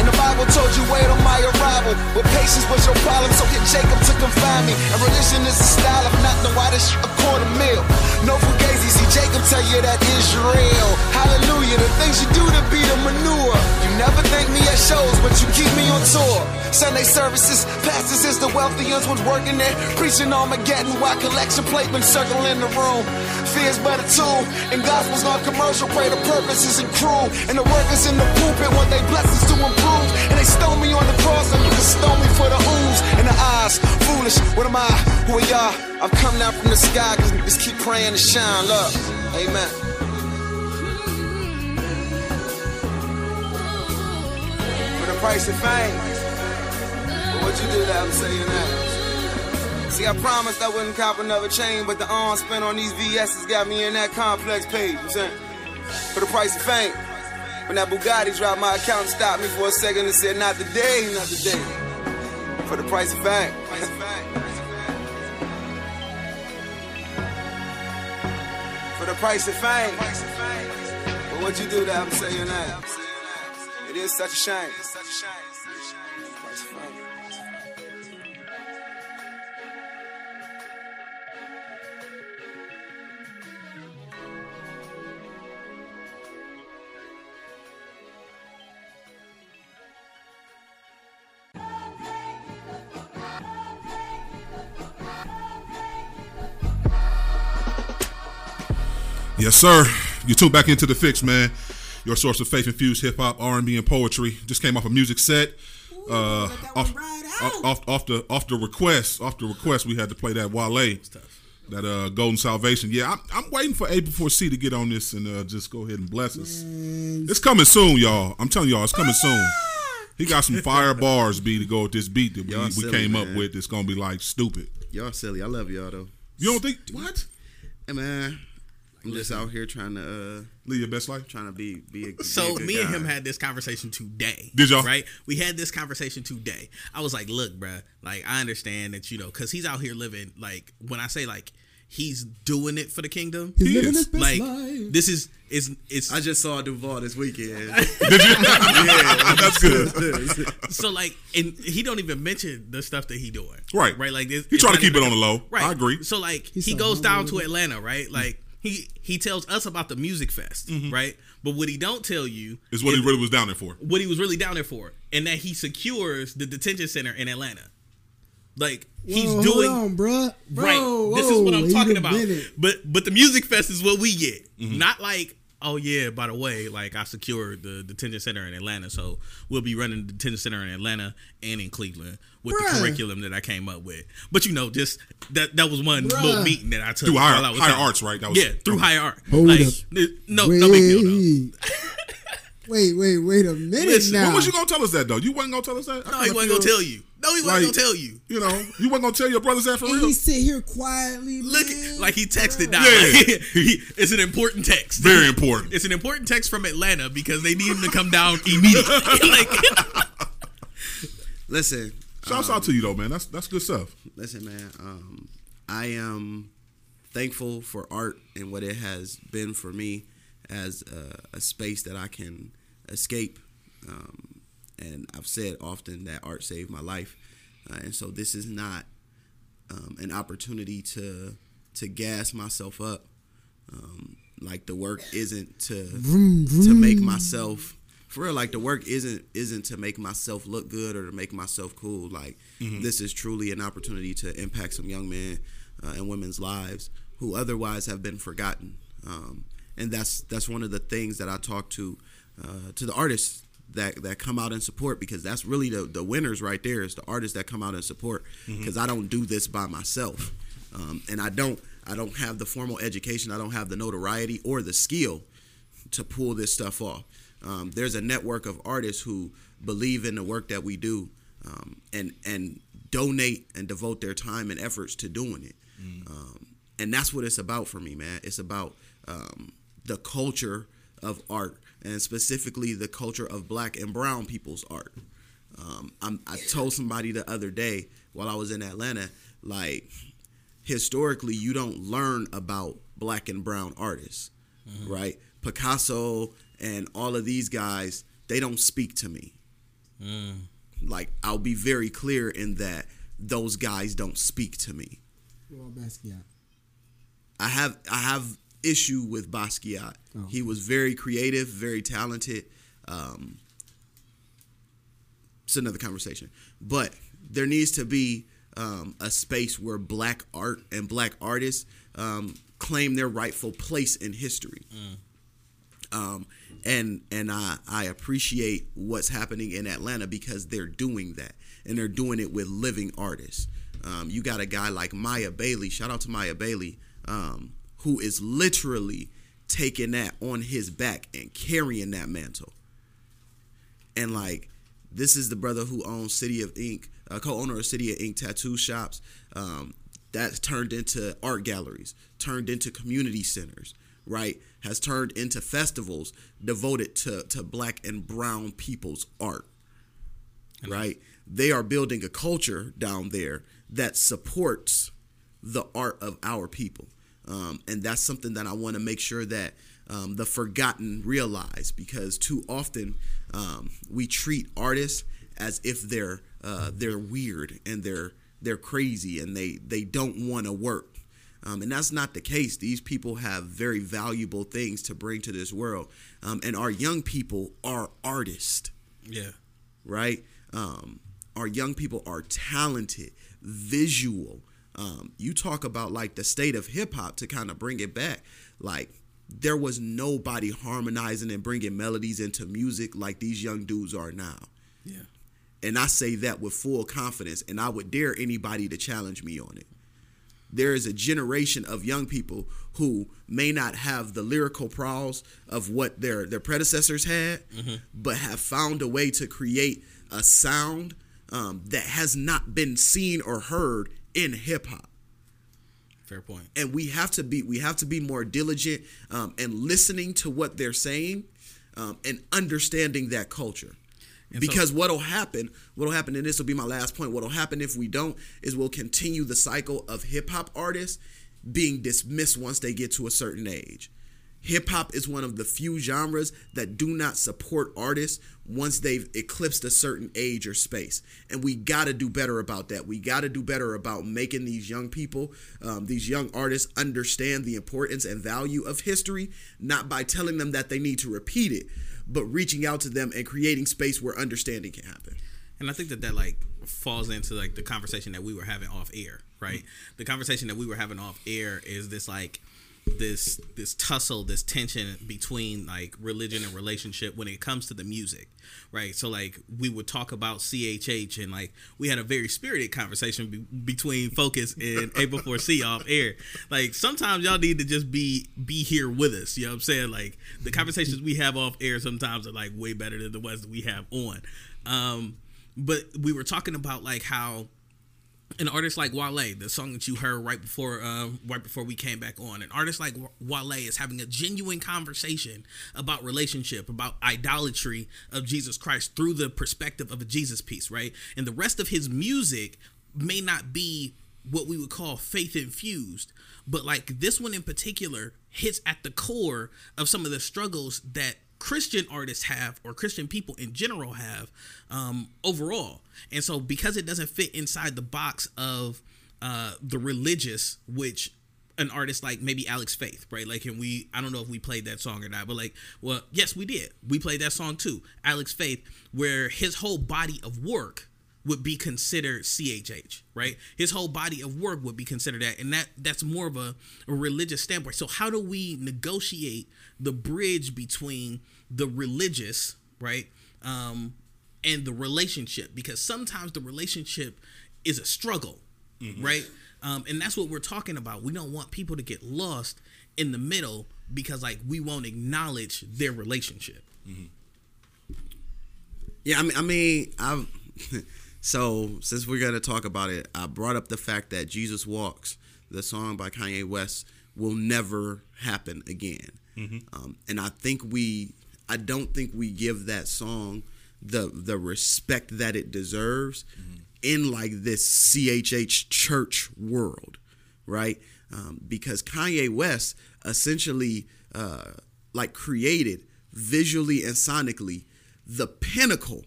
And the Bible told you wait on my arrival. With patience was your problem, so get Jacob to confine me. And religion is a style, if not, then why a quarter mil? No fugazi, see Jacob tell you that Israel. Hallelujah, the things you do to be the manure. You never thank me at shows, but you keep me on tour. Sunday services, pastors is the wealthy ones working there. Preaching Armageddon while collection plate been circling the room. Fear's but a tool, and gospel's on commercial. Pray the purpose isn't cruel. And the workers in the pulpit want their blessings to improve. And they stone me on the cross, and you can stone me for the ooze and the eyes. Foolish, what am I? Who are y'all? I've come down from the sky, cause niggas keep praying to shine. Love. Amen. Price of fame. But what you do that, I'm saying that. See, I promised I wouldn't cop another chain, but the arm spent on these VS's got me in that complex page. You saying? For the price of fame. When that Bugatti dropped, my accountant stopped me for a second and said, Not today, not today. For the price of fame. For the price of fame. But what you do that, I'm saying that is such a shame. Yes, sir. You tuned back into the fix, man. Your source of faith infused hip hop, R and B, and poetry. Just came off a music set. Uh, off, off, off, off the off the request, off the request, we had to play that Wale, that uh, Golden Salvation. Yeah, I'm, I'm waiting for A before C to get on this and uh, just go ahead and bless us. It's coming soon, y'all. I'm telling y'all, it's coming soon. He got some fire bars, B, to go with this beat that we, Y'all we silly, came up with. It's gonna be like stupid. Y'all silly. I love y'all though. You don't think what? Hey man, I'm just out here trying to uh, live your best life. Trying to be be a, be So a good me and him had this conversation today. Did y'all? Right? We had this conversation today. I was like, "Look, bruh, like I understand that you know, because he's out here living like when I say like he's doing it for the kingdom. He's living his best like life. this is is it's. I just saw Duval this weekend. Did you? yeah, That's good. so like, and he don't even mention the stuff that he doing. Right. Right. Like this. He it's trying to not keep it on the low. Right. I agree. So like He's he so goes down to. Atlanta, right? Like he he tells us about the music fest, right? But what he don't tell you Mm-hmm. Is what he really was down there for. what he was really down there for, and that he secures the detention center in Atlanta. Like he's doing Hold on, bruh. Bro, right. this is what I'm talking about. did. But but the music fest is what we get, Mm-hmm. not like oh yeah. By the way, like I secured the detention center in Atlanta, so we'll be running the detention center in Atlanta and in Cleveland with Bruh. the curriculum that I came up with. But you know, just that that was one Bruh. little meeting that I took Through higher- while I was higher arts, right? That was- yeah, through higher art. Hold like, up. No, no big deal though. Wait, wait, wait a minute Listen, now. when was you gonna tell us that though? You wasn't gonna tell us that. I No, he kinda wasn't gonna tell you. No, he wasn't like, gonna tell you. You know, you wasn't gonna tell your brothers that for and real. he sit here quietly. Look, man. like he texted down. Yeah. Like, he- it's an important text. Very important. It's an important text from Atlanta because they need him to come down immediately. like, Listen, Shouts um, out to you though, man. That's that's good stuff. Listen, man. Um, I am thankful for art and what it has been for me as a, a space that I can escape. Um, and I've said often that art saved my life, uh, and so this is not um, an opportunity to to gas myself up. Um, like the work isn't to Vroom, to make myself for real. Like the work isn't isn't to make myself look good or to make myself cool. Like Mhm. this is truly an opportunity to impact some young men uh, and women's lives who otherwise have been forgotten. Um, and that's that's one of the things that I talk to uh, to the artists that that come out and support because that's really the the winners right there is the artists that come out and support because I don't do this by myself um, and I don't I don't have the formal education I don't have the notoriety or the skill to pull this stuff off. Um, there's a network of artists who believe in the work that we do um, and and donate and devote their time and efforts to doing it. Um, and that's what it's about for me, man. It's about um, the culture of art and specifically the culture of black and brown people's art. Um, I'm, I told somebody the other day while I was in Atlanta, like historically, you don't learn about black and brown artists, right? Picasso and all of these guys, they don't speak to me. Like I'll be very clear in that those guys don't speak to me. Well, Basquiat. I have I have issue with Basquiat. Oh. He was very creative, very talented. Um, it's another conversation, but there needs to be um, a space where black art and black artists um, claim their rightful place in history. Um, and and I, I appreciate what's happening in Atlanta because they're doing that and they're doing it with living artists. Um, you got a guy like Miya Bailey. Shout out to Miya Bailey, um, who is literally taking that on his back and carrying that mantle. And like, this is the brother who owns City of Ink, uh, co-owner of City of Ink tattoo shops. Um, that's turned into art galleries, turned into community centers, right? Has turned into festivals devoted to to black and brown people's art, right? They are building a culture down there that supports the art of our people. Um, and that's something that I want to make sure that um, the forgotten realize because too often um, we treat artists as if they're uh, they're weird and they're they're crazy and they they don't want to work. Um, and that's not the case. These people have very valuable things to bring to this world, um, and our young people are artists yeah. right? Um, our young people are talented, visual. Um, you talk about like the state of hip hop to kind of bring it back. Like there was nobody harmonizing and bringing melodies into music like these young dudes are now. Yeah. And I say that with full confidence, and I would dare anybody to challenge me on it. There is a generation of young people who may not have the lyrical prowess of what their, their predecessors had, Mhm. but have found a way to create a sound um, that has not been seen or heard in hip hop. Fair point. and we have to be we have to be more diligent um, and listening to what they're saying um, and understanding that culture. And because so- what'll happen what'll happen and this will be my last point what'll happen if we don't is we'll continue the cycle of hip-hop artists being dismissed once they get to a certain age hip-hop is one of the few genres that do not support artists once they've eclipsed a certain age or space. And we got to do better about that. We got to do better about making these young people um, these young artists understand the importance and value of history not by telling them that they need to repeat it but reaching out to them and creating space where understanding can happen. And I think that that like falls into like the conversation that we were having off air, right? The conversation that we were having off air is this like this this tussle, this tension between like religion and relationship when it comes to the music, right? So like we would talk about CHH and like we had a very spirited conversation be- between Focus and April 4C off air. Like sometimes y'all need to just be be here with us. You know what I'm saying? Like the conversations we have off air sometimes are like way better than the ones that we have on. Um, but we were talking about like how an artist like Wale, the song that you heard right before um, right before we came back on, an artist like Wale is having a genuine conversation about relationship, about idolatry of Jesus Christ through the perspective of a Jesus piece, right? And the rest of his music may not be what we would call faith infused, but like this one in particular hits at the core of some of the struggles that Christian artists have or Christian people in general have um, overall. And so because it doesn't fit inside the box of uh, the religious, which an artist like maybe Alex Faith, right? Like, and we, I don't know if we played that song or not, but like, well, yes, we did. We played that song too, Alex Faith, where his whole body of work would be considered CHH, right? His whole body of work would be considered that, and that that's more of a, a religious standpoint. So how do we negotiate the bridge between the religious, right, um, and the relationship? Because sometimes the relationship is a struggle, right? Um, and that's what we're talking about. We don't want people to get lost in the middle because like we won't acknowledge their relationship. Yeah, I mean, I mean, I've so since we're gonna talk about it, I brought up the fact that Jesus Walks, the song by Kanye West, will never happen again. Mhm. Um, and I think we, I don't think we give that song the the respect that it deserves in like this CHH church world, right? Um, because Kanye West essentially uh, like created visually and sonically the pinnacle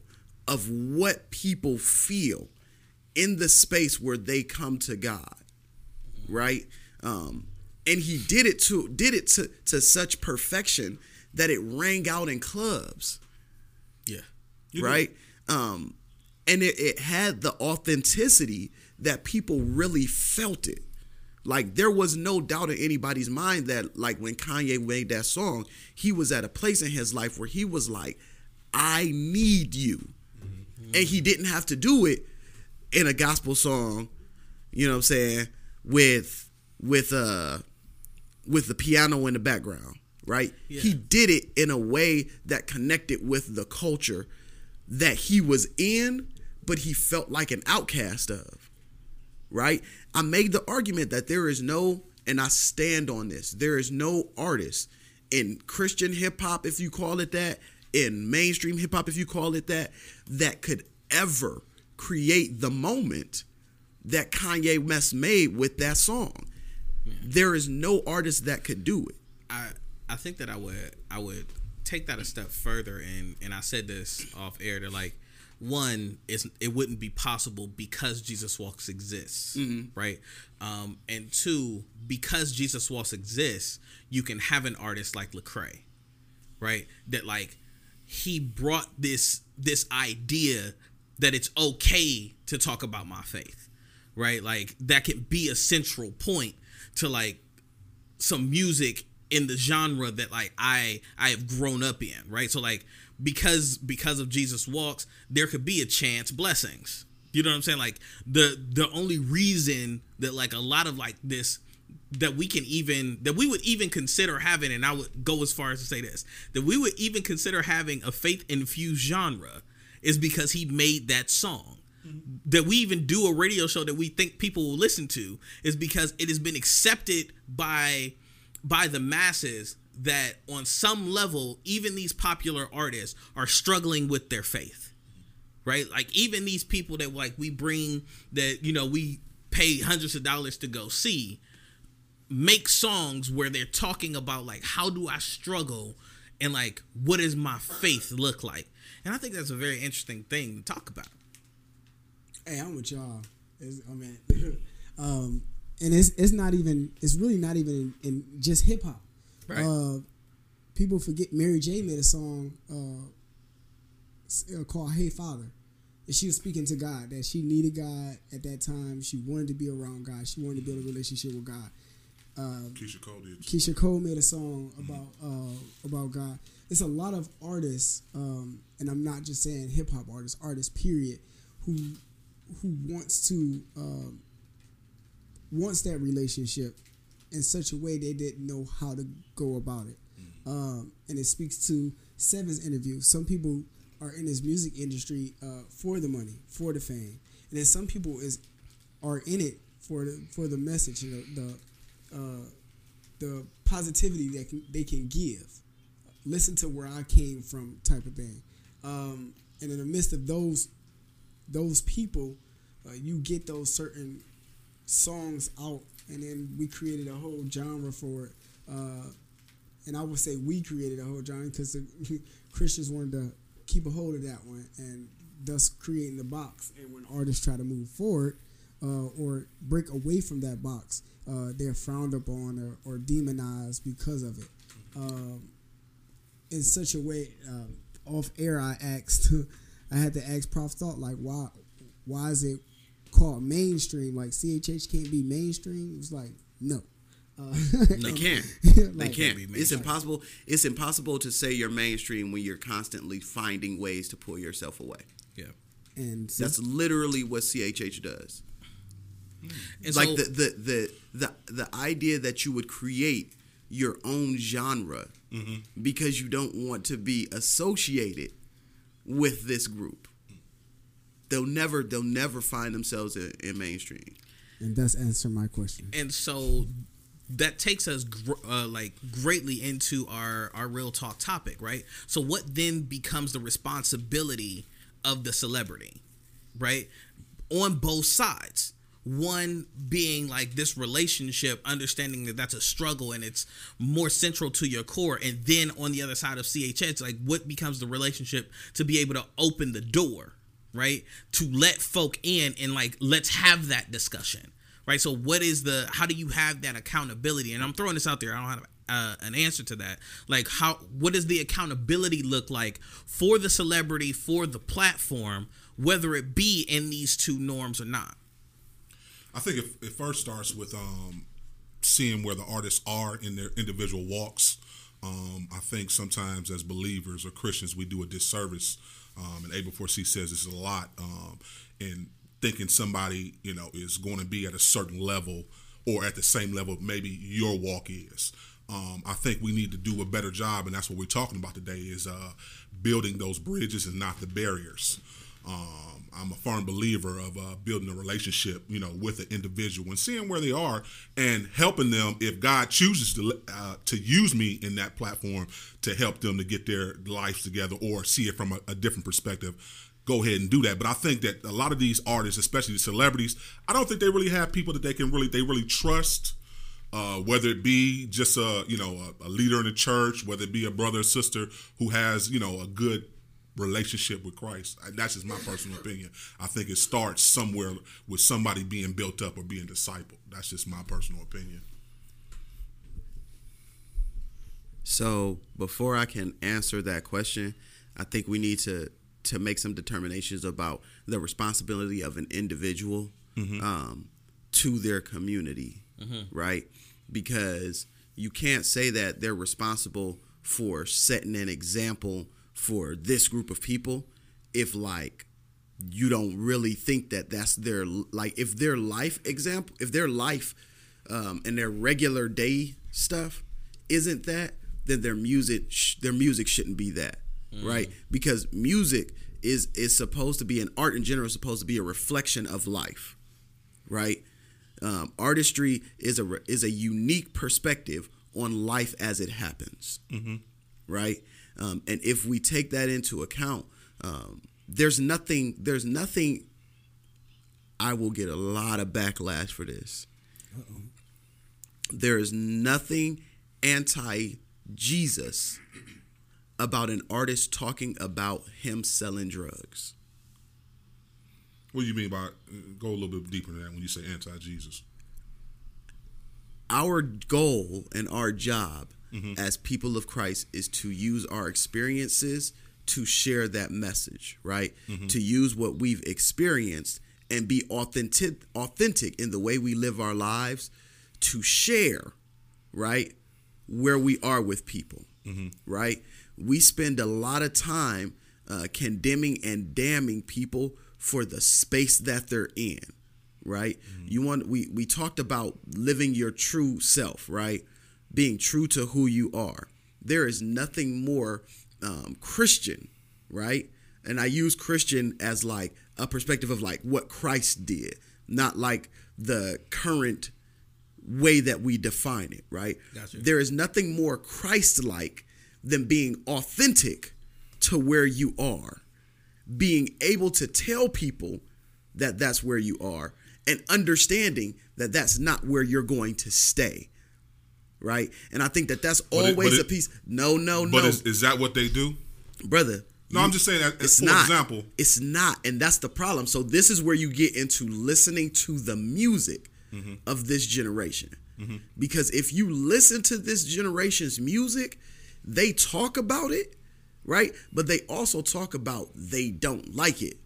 of what people feel in the space where they come to God, right? Um, and he did it to did it to to such perfection that it rang out in clubs, Yeah. right? Um, and it, it had the authenticity that people really felt it. Like there was no doubt in anybody's mind that like when Kanye made that song, he was at a place in his life where he was like, I need you. And he didn't have to do it in a gospel song, you know what I'm saying, with with uh with the piano in the background, right? Yeah. He did it in a way that connected with the culture that he was in, but he felt like an outcast of right? I made the argument that there is no, and I stand on this, there is no artist in Christian hip hop, if you call it that, in mainstream hip hop, if you call it that, that could ever create the moment that Kanye West made with that song. There is no artist that could do it. I I think that I would I would take that a step further and and I said this off air to like one is it wouldn't be possible because Jesus Walks exists, Mhm. right? Um, and two, because Jesus Walks exists, you can have an artist like Lecrae, right? That like he brought this this idea that it's okay to talk about my faith, right? Like that can be a central point to like some music in the genre that like I I have grown up in, right? So like because because of Jesus walks, there could be a chance blessings. You know what I'm saying? Like the the only reason that like a lot of like this that we can even that we would even consider having and I would go as far as to say this that we would even consider having a faith infused genre is because he made that song that we even do a radio show that we think people will listen to is because it has been accepted by by the masses that on some level even these popular artists are struggling with their faith right? Like even these people that like we bring that you know we pay hundreds of dollars to go see make songs where they're talking about like how do I struggle and like what does my faith look like? And I think that's a very interesting thing to talk about Hey, I'm with y'all. It's, I mean, um, and it's it's not even it's really not even in, in just hip hop. Right. Uh, people forget Mary J made a song uh, uh, called "Hey Father," and she was speaking to God that she needed God at that time. She wanted to be around God. She wanted to build a relationship with God. Um, Keyshia Cole did. Keyshia Cole made a song about uh, about God. It's a lot of artists, um, and I'm not just saying hip hop artists, artists period, who who wants to um, wants that relationship in such a way they didn't know how to go about it. Um, and it speaks to Seven's interview. Some people are in this music industry uh, for the money, for the fame, and then some people is are in it for the for the message, you know, the uh, the positivity that can, they can give. Listen to where I came from, type of thing. Um, and in the midst of those those people, uh, you get those certain songs out, and then we created a whole genre for it. Uh, and I would say we created a whole genre because Christians wanted to keep a hold of that one, and thus creating the box. And when artists try to move forward uh, or break away from that box, uh, they're frowned upon or, or demonized because of it. Um, in such a way, um, off air, I asked, I had to ask Prof Thought like, why, why is it called mainstream? Like CHH can't be mainstream. It was like, no. Uh, They can't. They like- can't. It's impossible. It's impossible to say you're mainstream when you're constantly finding ways to pull yourself away. Yeah. And That's literally what CHH does. And like so- the, the the the the idea that you would create your own genre because you don't want to be associated with this group. They'll never they'll never find themselves in, in mainstream. and that's answer my question. and so that takes us gr- uh, like greatly into our our real talk topic right so what then becomes the responsibility of the celebrity right on both sides one being like this relationship understanding that that's a struggle and it's more central to your core and then on the other side of chh like what becomes the relationship to be able to open the door right to let folk in and like let's have that discussion right so what is the how do you have that accountability and i'm throwing this out there i don't have uh, an answer to that like how what does the accountability look like for the celebrity for the platform whether it be in these two norms or not I think it, it first starts with um, seeing where the artists are in their individual walks. Um, I think sometimes as believers or Christians, we do a disservice. Um, and Abel 4C says this a lot um, in thinking somebody, you know, is going to be at a certain level or at the same level maybe your walk is. Um, I think we need to do a better job, and that's what we're talking about today: is uh, building those bridges and not the barriers. Um, I'm a firm believer of uh, building a relationship, you know, with an individual and seeing where they are and helping them if God chooses to uh, to use me in that platform to help them to get their lives together or see it from a, a different perspective. Go ahead and do that. But I think that a lot of these artists, especially the celebrities, I don't think they really have people that they can really they really trust. Uh, whether it be just a you know a, a leader in the church, whether it be a brother or sister who has you know a good relationship with Christ. That's just my personal opinion. I think it starts somewhere with somebody being built up or being discipled. That's just my personal opinion. So before I can answer that question, I think we need to to make some determinations about the responsibility of an individual Mm-hmm. um, to their community, Mhm. right? Because you can't say that they're responsible for setting an example for this group of people if like you don't really think that that's their like if their life example if their life um, and their regular day stuff isn't that then their music sh- their music shouldn't be that right because music is is supposed to be an art in general is supposed to be a reflection of life right um, artistry is a is a unique perspective on life as it happens Mm-hmm. right? Um, and if we take that into account, um, there's nothing. There's nothing. I will get a lot of backlash for this. There is nothing anti Jesus about an artist talking about him selling drugs. What do you mean by go a little bit deeper than that when you say anti-Jesus? Our goal and our job Mhm. as people of Christ is to use our experiences to share that message, right? Mhm. To use what we've experienced and be authentic authentic in the way we live our lives to share, right? Where we are with people, Mhm. right? We spend a lot of time uh, condemning and damning people for the space that they're in, right? You want we we talked about living your true self, right? Being true to who you are. There is nothing more um, Christian, right? And I use Christian as like a perspective of like what Christ did, not like the current way that we define it, right? Gotcha. There is nothing more Christ like than being authentic to where you are, being able to tell people that that's where you are, and understanding that that's not where you're going to stay. Right, and I think that that's But it- always but a piece. No, no, no But no, is, is that what they do? brother. No, I'm just saying that it's for not. example. It's not, and that's the problem. So this is where you get into listening to the music Mhm. of this generation. Mhm. Because if you listen to this generation's music, they talk about it, right? But they also talk about they don't like it.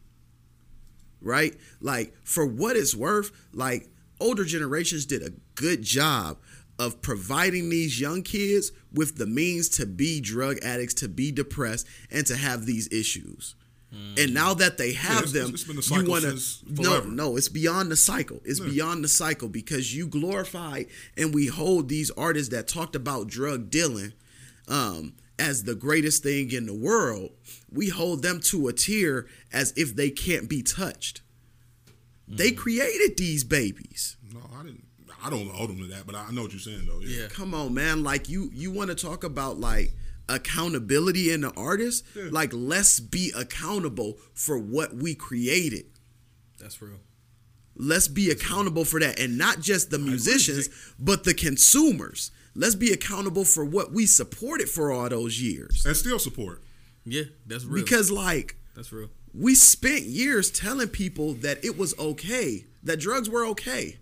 Right? Like for what it's worth, like older generations did a good job of providing these young kids with the means to be drug addicts, to be depressed, and to have these issues. And now that they have it's- them, it's been a you want to no, no. It's beyond the cycle. It's Yeah. beyond the cycle because you glorify and we hold these artists that talked about drug dealing um, as the greatest thing in the world. We hold them to a tier as if they can't be touched. They Mm. created these babies. No, I didn't. I don't hold them to that, but I know what you're saying though. Yeah. Come on, man. Like you you want to talk about like accountability in the artist? Yeah. Like let's be accountable for what we created. That's real. Let's be accountable for that and not just the musicians, but the consumers. Let's be accountable for what we supported for all those years. And still support. Yeah, that's real. Because like that's real. we spent years telling people that it was okay, that drugs were okay.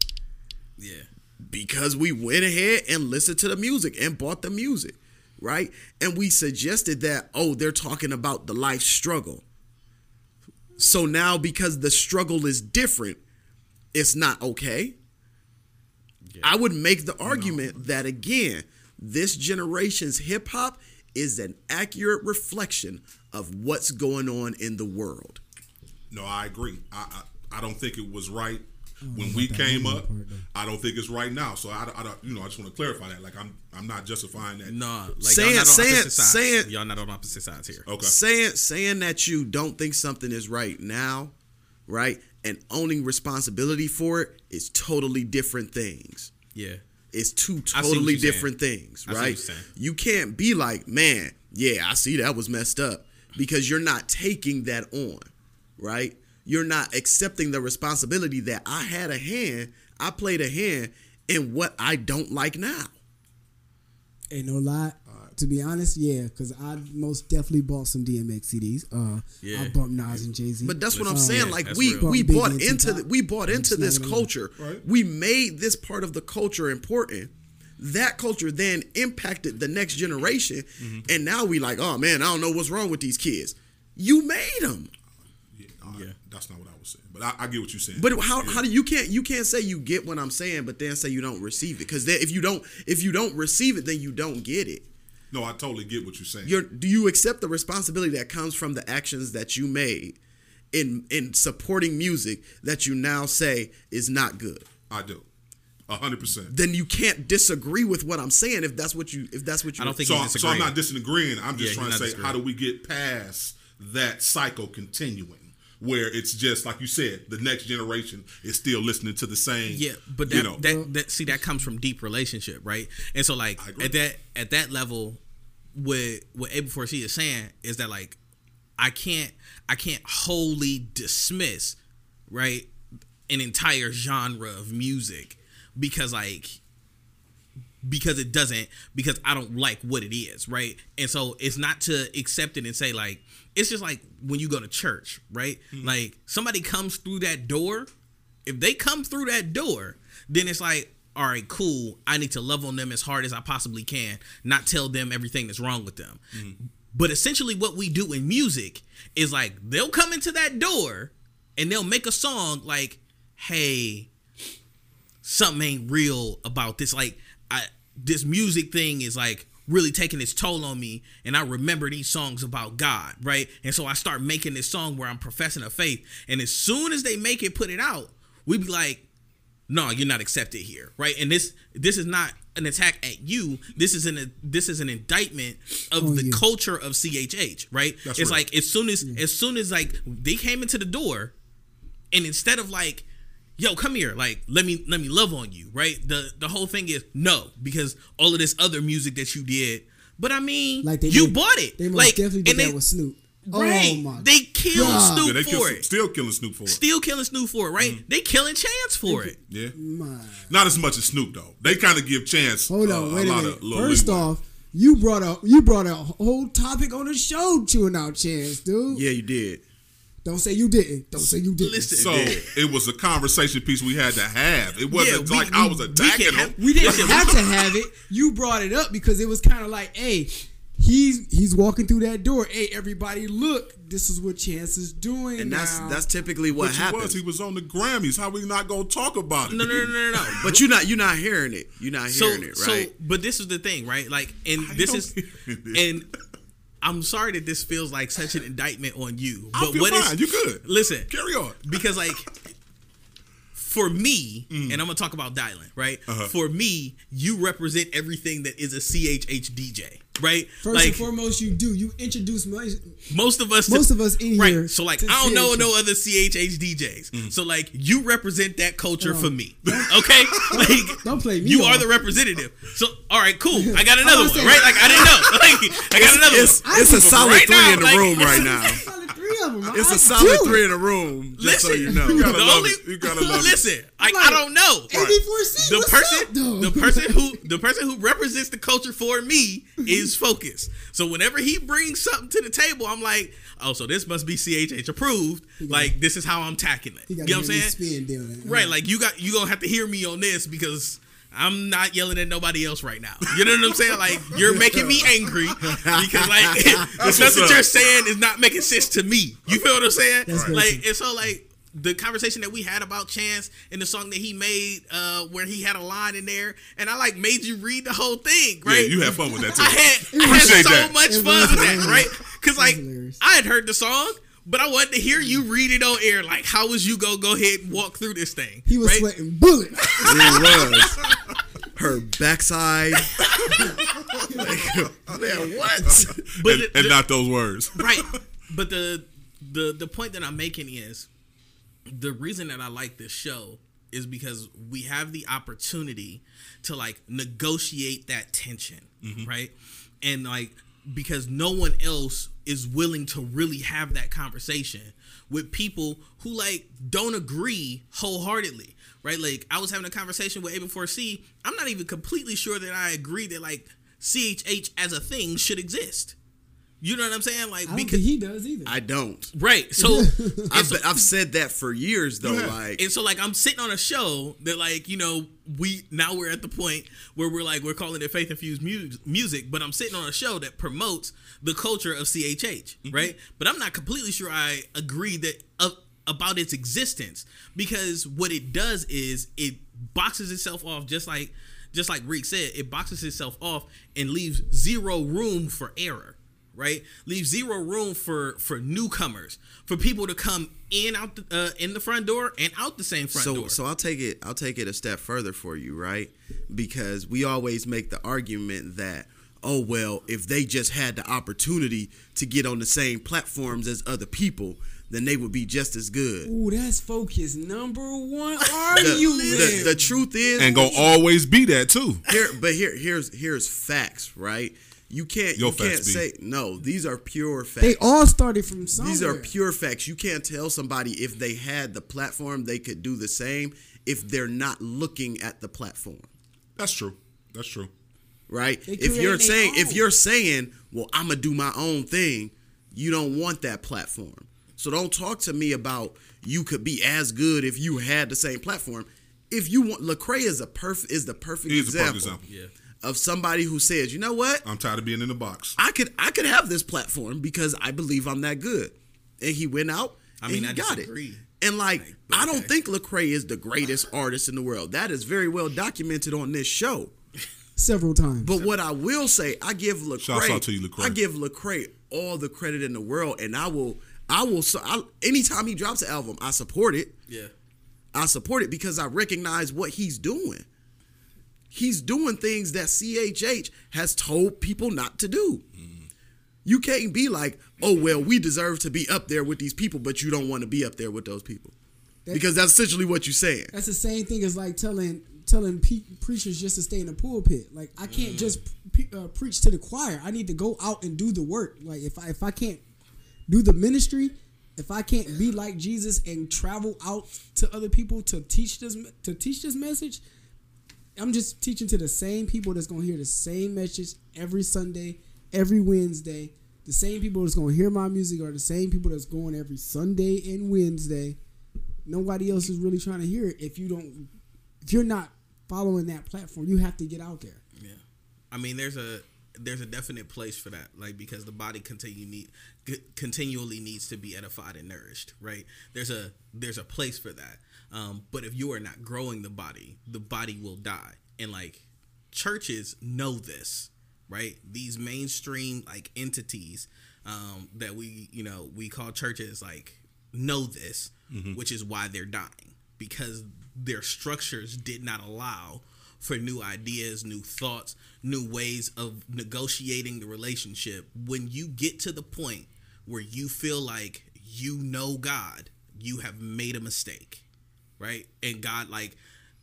Yeah. Because we went ahead and listened to the music and bought the music, right? And we suggested that, oh, they're talking about the life struggle. So now, because the struggle is different, it's not okay. I would make the argument that, again, this generation's hip hop is an accurate reflection of what's going on in the world. No, I agree. I I, I don't think it was right when we came up. part. I don't think it's right now. So I, I don't. You know, I just want to clarify that. Like I'm I'm not justifying that. Nah, like Saying- y'all not on saying- opposite sides. saying- y'all not on opposite sides here. Okay. saying saying that you don't think something is right now, right, and owning responsibility for it is totally different things. Yeah. It's two I see what totally you're saying. different things, I see what right? You can't be like, man, yeah, I see that was messed up because you're not taking that on, right? You're not accepting the responsibility that I had a hand, I played a hand in what I don't like now. Ain't no lie. To be honest, yeah, because I most definitely bought some DMX CDs. Uh, Yeah. I bumped Nas and Jay Z. But that's what I'm saying. Like That's we real. we bought and into the, we bought I'm into this gonna lie. culture. We made this part of the culture important. That culture then impacted the next generation, Mm-hmm. and now we like, oh man, I don't know what's wrong with these kids. You made them. Yeah. That's not what I was saying. But I, I get what you're saying. But how, Yeah. how do you can't you can't say you get what I'm saying, but then say you don't receive it because if you don't if you don't receive it, then you don't get it. No, I totally get what you're saying. You're, do you accept the responsibility that comes from the actions that you made in in supporting music that you now say is not good? I do, a hundred percent. Then you can't disagree with what I'm saying if that's what you if that's what you I don't think so, so I'm not disagreeing. I'm just Yeah, trying to not say, how do we get past that cycle continuing? Where it's just like you said, the next generation is still listening to the same. Yeah, but that, you know, that that see that comes from deep relationship, right? And so like at that at that level, what what A before C is saying is that like I can't I can't wholly dismiss right an entire genre of music because like because it doesn't because I don't like what it is, right? And so it's not to accept it and say like it's just like when you go to church, right? Hmm. Like somebody comes through that door, if they come through that door, then it's like all right, cool. I need to love on them as hard as I possibly can, not tell them everything that's wrong with them. Hmm. But essentially, what we do in music is like they'll come into that door and they'll make a song like, "Hey, something ain't real about this. Like, I this music thing is like really taking its toll on me, and I remember these songs about God, right? And so I start making this song where I'm professing a faith, and as soon as they make it, put it out, we be like, no, you're not accepted here, right? And this this is not an attack at you. This is an this is an indictment of Oh, the yeah. culture of CHH, right? That's it's right. like as soon as as soon as like they came into the door, and instead of like yo come here like let me let me love on you right the the whole thing is no because all of this other music that you did but i mean Like they you did- bought it They most like definitely did and they, that with Snoop. right Oh my they killed God. snoop yeah, they for kill, it still killing Snoop for it. still killing snoop for it right they killing chance for it Yeah, not as much as Snoop though. They kind of give Chance Hold uh, on, wait a, lot minute. of First leeway. off, you brought a you brought a whole topic on the show chewing out chance, dude. Yeah, you did. Don't say you didn't. Don't say you didn't. Listen, So it was a conversation piece we had to have. It wasn't we- like we- I was we attacking can him. have- We didn't have to have it. You brought it up because it was kind of like, hey, he's he's walking through that door. Hey, everybody, look, this is what Chance is doing. And that's now. that's typically what But he happens. was. He was on the Grammys. How we not gonna talk about it? no no no no no But you're not you're not hearing it. You're not so hearing it, right? so but this is the thing right like and this is and i'm sorry that this feels like such an indictment on you I but feel what is fine. You good. listen Carry on. because like for me and i'm gonna talk about dylan right Mm. Uh-huh. for me you represent everything that is a chh dj right First like and foremost, you do you introduce most, most of us most of us in right here. so like i don't know no other chh djs Mm. so like you represent that culture Oh. for me okay like Don't play me. you off. are the representative. So, all right, cool. I got another I one, saying- right? Like I didn't know. Like I got another it's, one. it's a solid Right three now, in the like- room right now. Them. It's a a solid three in the room. Just Listen, so you know. You gotta the love only, it. You gotta love listen. I, I'm I don't know. AB4C, The what's person, up, though? the person who, the person who represents the culture for me is focused. So whenever he brings something to the table, I'm like, oh, so this must be CHH approved. Like this is how I'm tackling it. You You know what I'm saying? Spin. Right, like you got you gonna have to hear me on this because I'm not yelling at nobody else right now. You know what I'm saying? Like you're making me angry because like the That's stuff that you're saying is not making sense to me. You feel what I'm saying? That's like and so like the conversation that we had about Chance and the song that he made, uh, where he had a line in there, and I like made you read the whole thing, right? Yeah, right? you had fun with that too. I had, I had so that. much fun with that, right? Because like. I had heard the song, but I wanted to hear you read it on air. Like, how was you gonna go ahead and walk through this thing? He was right? sweating bullets. It was. Her backside. like, man, what? But and, the- and not those words. right but the the the point that i'm making is the reason that i like this show is because we have the opportunity to like negotiate that tension mm-hmm. right? And like because no one else is willing to really have that conversation with people who like don't agree wholeheartedly right? Like i was having a conversation with a4c i'm not even completely sure that i agree that like chh as a thing should exist you know what i'm saying like I don't because think he does either. I don't. Right. So, I've, so, I've said that for years though. Like and so like I'm sitting on a show that like you know we now we're at the point where we're like we're calling it faith infused mu- music, but I'm sitting on a show that promotes the culture of CHH, Mm-hmm. right? But I'm not completely sure I agree that uh, about its existence because what it does is it boxes itself off just like just like Reek said, it boxes itself off and leaves zero room for error, right? Leave zero room for for newcomers, for people to come in out the, uh, in the front door and out the same front so door. so I'll take it I'll take it a step further for you, right? Because we always make the argument that oh well, if they just had the opportunity to get on the same platforms as other people, then they would be just as good. Ooh, that's focus number one The, you the, the truth is and gonna always be that too. here but here here's here's facts, right? You can't Your you can't facts, B. say no, these are pure facts. they all started from somewhere. These are pure facts. You can't tell somebody if they had the platform, they could do the same if they're not looking at the platform. That's true. That's true. Right? If you're create their saying if you're saying, "Well, I'm going to do my own thing," you don't want that platform. So don't talk to me about you could be as good if you had the same platform. If you want Lecrae is a perfect is the perfect He is a perfect example. Of somebody who says, "You know what? I'm tired of being in the box. I could I could have this platform because I believe I'm that good. And he went out I and mean, he I got disagree. it. And like, I don't think Lecrae is the greatest artist in the world. That is very well documented on this show. several times. But what I will say, I give Lecrae, Shouts out to you, Lecrae. I give Lecrae all the credit in the world, and I will, I will. So, I, anytime he drops an album, I support it. yeah. I support it because I recognize what he's doing. He's doing things that CHH has told people not to do. You can't be like, oh well, we deserve to be up there with these people, but you don't want to be up there with those people. That- because that's essentially what you're saying. That's the same thing as like telling telling pe- preachers just to stay in the pulpit. Like I Mm. can't just pre- uh, preach to the choir. I need to go out and do the work. Like if I if I can't do the ministry, if I can't be like Jesus and travel out to other people to teach this to teach this message, I'm just teaching to the same people that's gonna hear the same message every Sunday, every Wednesday. The same people that's gonna hear my music are the same people that's going every Sunday and Wednesday. Nobody else is really trying to hear it. If you don't, if you're not following that platform, you have to get out there. Yeah, I mean, there's a there's a definite place for that, like because the body continue need continually needs to be edified and nourished, right? There's a there's a place for that. Um, but if you are not growing the body, the body will die, and like churches know this, right? These mainstream like entities um, that we you know we call churches like know this, which is why they're dying because their structures did not allow for new ideas, new thoughts, new ways of negotiating the relationship. When you get to the point where you feel like you know God, you have made a mistake, right? And God, like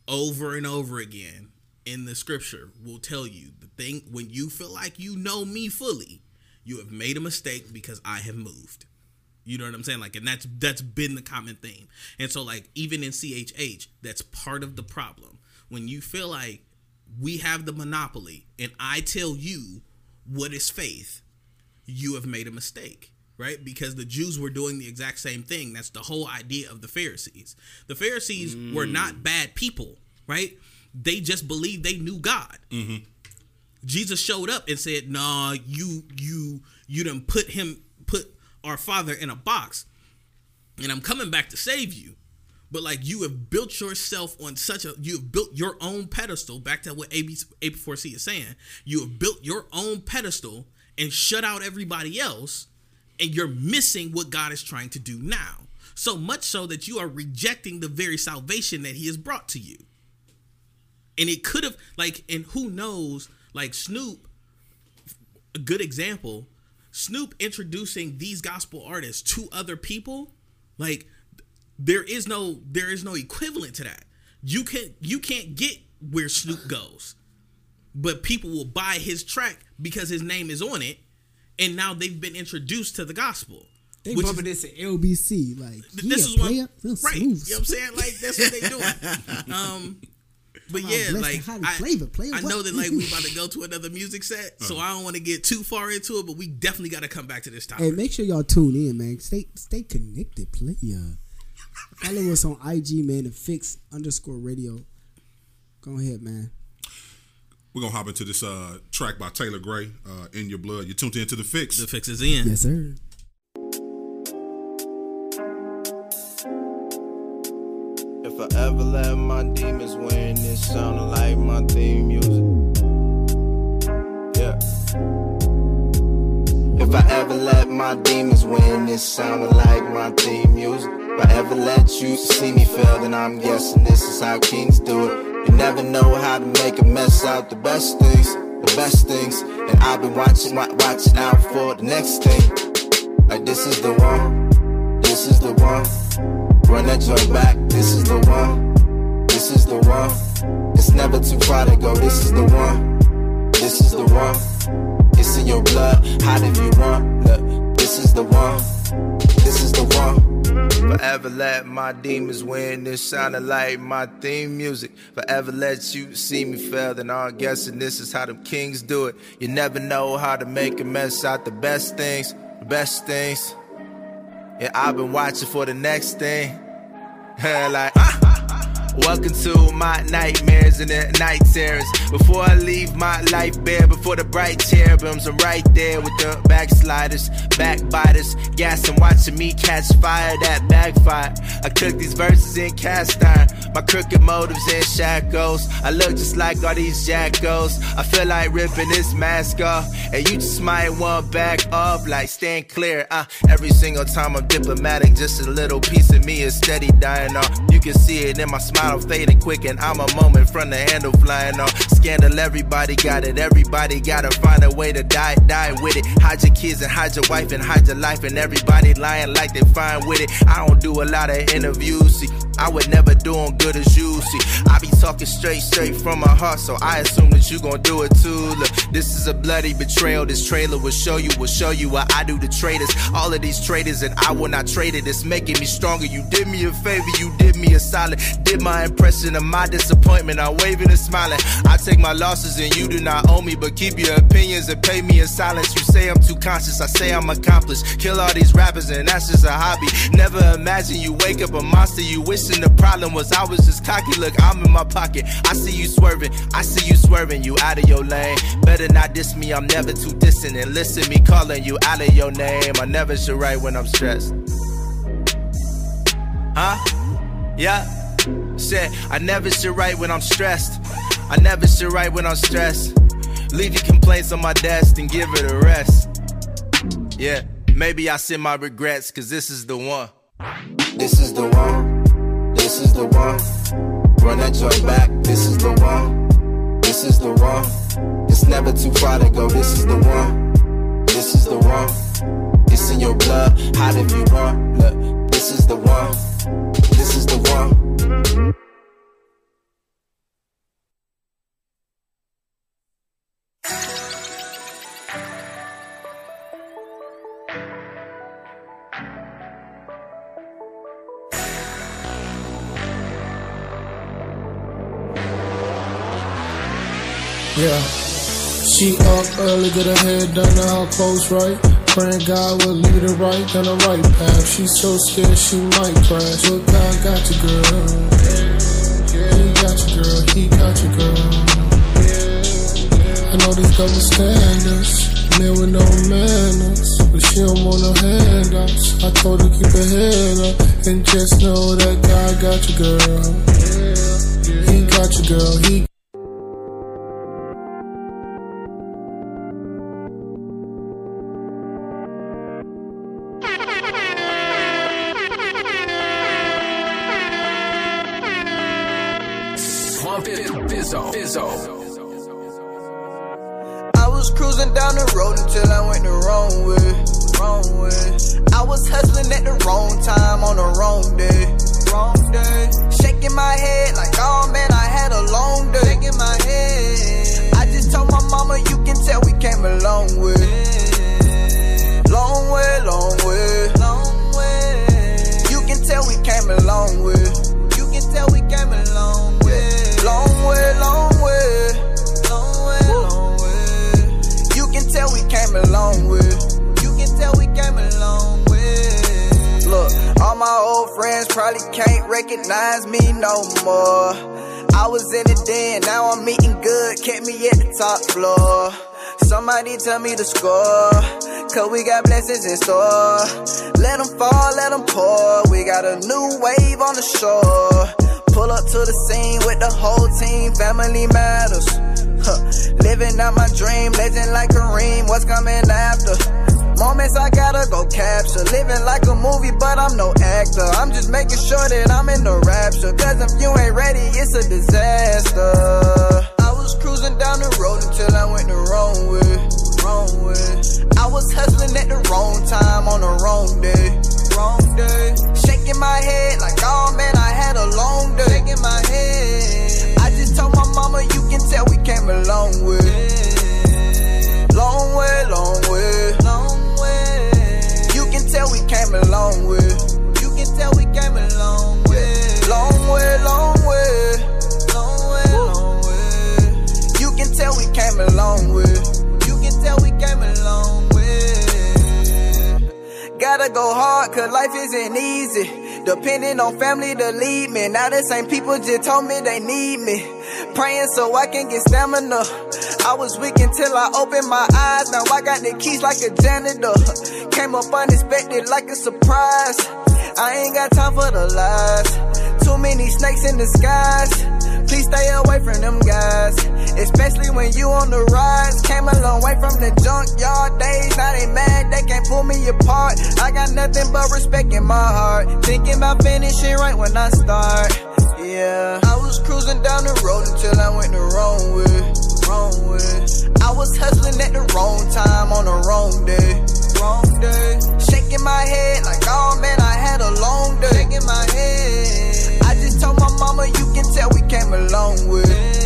over and over again in the scripture, will tell you the thing when you feel like you know me fully, you have made a mistake because I have moved. You know what I'm saying? Like, and that's that's been the common theme. And so, like, even in CHH, that's part of the problem. When you feel like we have the monopoly, and I tell you what is faith, you have made a mistake, right? Because the Jews were doing the exact same thing. That's the whole idea of the Pharisees. The Pharisees were mm. not bad people, right? They just believed they knew God. Mm-hmm. Jesus showed up and said, "Nah, you you you didn't put him put our father in a box, and I'm coming back to save you." But like you have built yourself on such a you have built your own pedestal. Back to what AB A4C is saying, you have built your own pedestal and shut out everybody else, and you're missing what God is trying to do now. So much so that you are rejecting the very salvation that He has brought to you. And it could have like and who knows like snoop a good example snoop introducing these gospel artists to other people like there is no there is no equivalent to that. You can you can't get where snoop goes but people will buy his track because his name is on it and now they've been introduced to the gospel They which bumping this at LBC. Like, Th- yeah, this is what player, real right. smooth. You know what I'm saying? Like that's what they doing. um, but Come yeah, like the I, flavor, player, I know that like we about to go to another music set, so Uh-huh. I don't want to get too far into it. But we definitely got to come back to this topic. Hey, make sure y'all tune in, man. Stay stay connected, player. Follow us on IG, man. The Fix underscore Radio. Go ahead, man. We're gonna hop into this uh, track by Taylor Gray, uh, "In Your Blood." You're tuned into the fix. The fix is in. Yes, sir. If I ever let my demons win, it sounded like my theme music. Yeah. If I ever let my demons win, it sounded like my theme music. If I ever let you see me fail, then I'm guessing this is how kings do it. You never know how to make a mess out the best things, the best things. And I've been watching, wa- watching out for the next thing. Like this is the one, this is the one. Run that joint back, this is the one, this is the one. It's never too far to go, this is the one, this is the one. It's in your blood, hide if you want. Look, this is the one, this is the one. Forever let my demons win. This sounded like my theme music. Forever let you see me fail. Then I'm guessing this is how them kings do it. You never know how to make a mess out the best things, the best things. Yeah, I've been watching for the next thing. like, Welcome to my nightmares and the night terrors. Before I leave my life bare, before the bright cherubims, I'm right there with the backsliders, backbiters, gas and watching me catch fire that backfire. I cook these verses in cast iron, my crooked motives in shackles. I look just like all these jackals. I feel like ripping this mask off, and you just might want back up, like stand clear. Uh, every single time I'm diplomatic, just a little piece of me is steady dying off. You can see it in my smile fading quick, and I'm a moment from the handle flying off. Scandal, everybody got it. Everybody gotta find a way to die, die with it. Hide your kids and hide your wife and hide your life, and everybody lying like they fine with it. I don't do a lot of interviews. See, I would never do them good as you. See, I be talking straight, straight from my heart, so I assume that you gon' do it too. Look, this is a bloody betrayal. This trailer will show you, will show you what I do to traitors. All of these traitors, and I will not trade it. It's making me stronger. You did me a favor, you did me a solid. Did my impression of my disappointment. I'm waving and smiling. I take my losses, and you do not owe me, but keep your opinions and pay me in silence. You say I'm too conscious, I say I'm accomplished. Kill all these rappers, and that's just a hobby. Never imagine you wake up a monster. You wishing the problem was I was just cocky. Look, I'm in my pocket. I see you swerving. I see you swerving. You out of your lane. Better not diss me. I'm never too distant. And listen me calling you out of your name. I never should write when I'm stressed. Huh? Yeah. Shit, I never should write when I'm stressed. I never should write when I'm stressed. Leave your complaints on my desk and give it a rest. Yeah, maybe I send my regrets, cause this is the one. This is the one. This is the one. Run that joint back. This is the one. This is the one. It's never too far to go. This is the one. This is the one. It's in your blood. Hide if you want. Look, this is the one. This is the one. Yeah. She up early, get her head done, now her clothes right. Praying God will lead her right down the right path. She's so scared she might crash. But God got you, girl. He got you, girl. He got you, girl. I know these double standards, men with no manners, but she don't want no handouts. I told her keep her head up and just know that God got you, girl. He got you, girl. He got in store. Let them fall, let them pour. We got a new wave on the shore. Pull up to the scene with the whole team, family matters. Huh. Living out my dream, legend like Kareem, what's coming after? Moments I gotta go capture. Living like a movie, but I'm no actor. I'm just making sure that I'm in the rapture. Cause if you ain't ready, it's a disaster. I was cruising down the road until I went the wrong way. Wrong way. I was hustling at the wrong time on the wrong day. Wrong day. Shaking my head like, oh man, I had a long day. Shaking my head. I just told my mama, you can tell we came a long way. Long way, long way. Long way. You can tell we came a long way. You can tell we came a long way. Long way, long way. Long way, long way. You can tell we came a long way. Gotta go hard, cause life isn't easy. Depending on family to lead me. Now the same people just told me they need me. Praying so I can get stamina. I was weak until I opened my eyes. Now I got the keys like a janitor. Came up unexpected like a surprise. I ain't got time for the lies. Too many snakes in the skies. Please stay away from them guys. Especially when you on the rise. Came a long way from the junkyard days. Now they mad, they can't pull me apart. I got nothing but respect in my heart. Thinking about finishing right when I start. Yeah. I was cruising down the road until I went the wrong way. Wrong way. I was hustling at the wrong time on the wrong day. Wrong day. Shaking my head like, oh man, I had a long day. Shaking my head. My mama, you can tell we came a long way.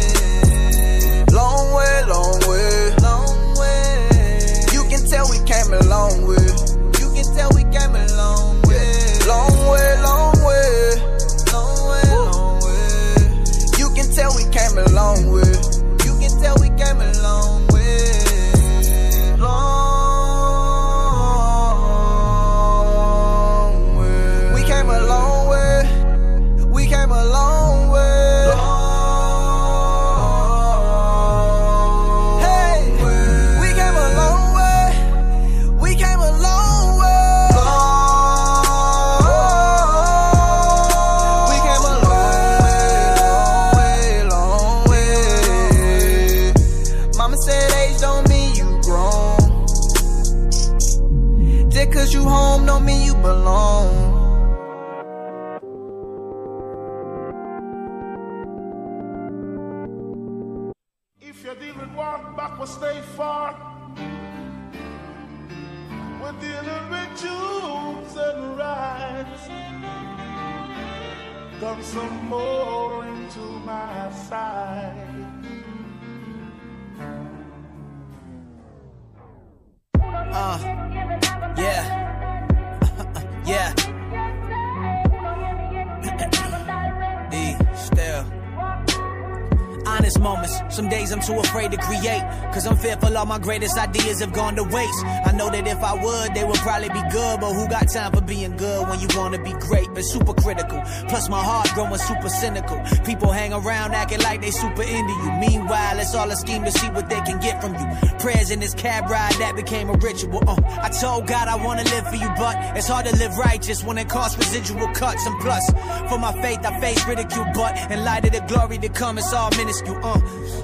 Greatest ideas have gone to waste. I know that if I would, they would probably be good. But who got time for being good when you wanna be great? But super critical. Plus my heart growing super cynical. People hang around acting like they super into you. Meanwhile, it's all a scheme to see what they can get from you. Prayers in this cab ride that became a ritual. Uh, I told God I wanna live for you, but it's hard to live righteous when it costs residual cuts. And plus, for my faith, I face ridicule. But in light of the glory to come, it's all minuscule. Uh,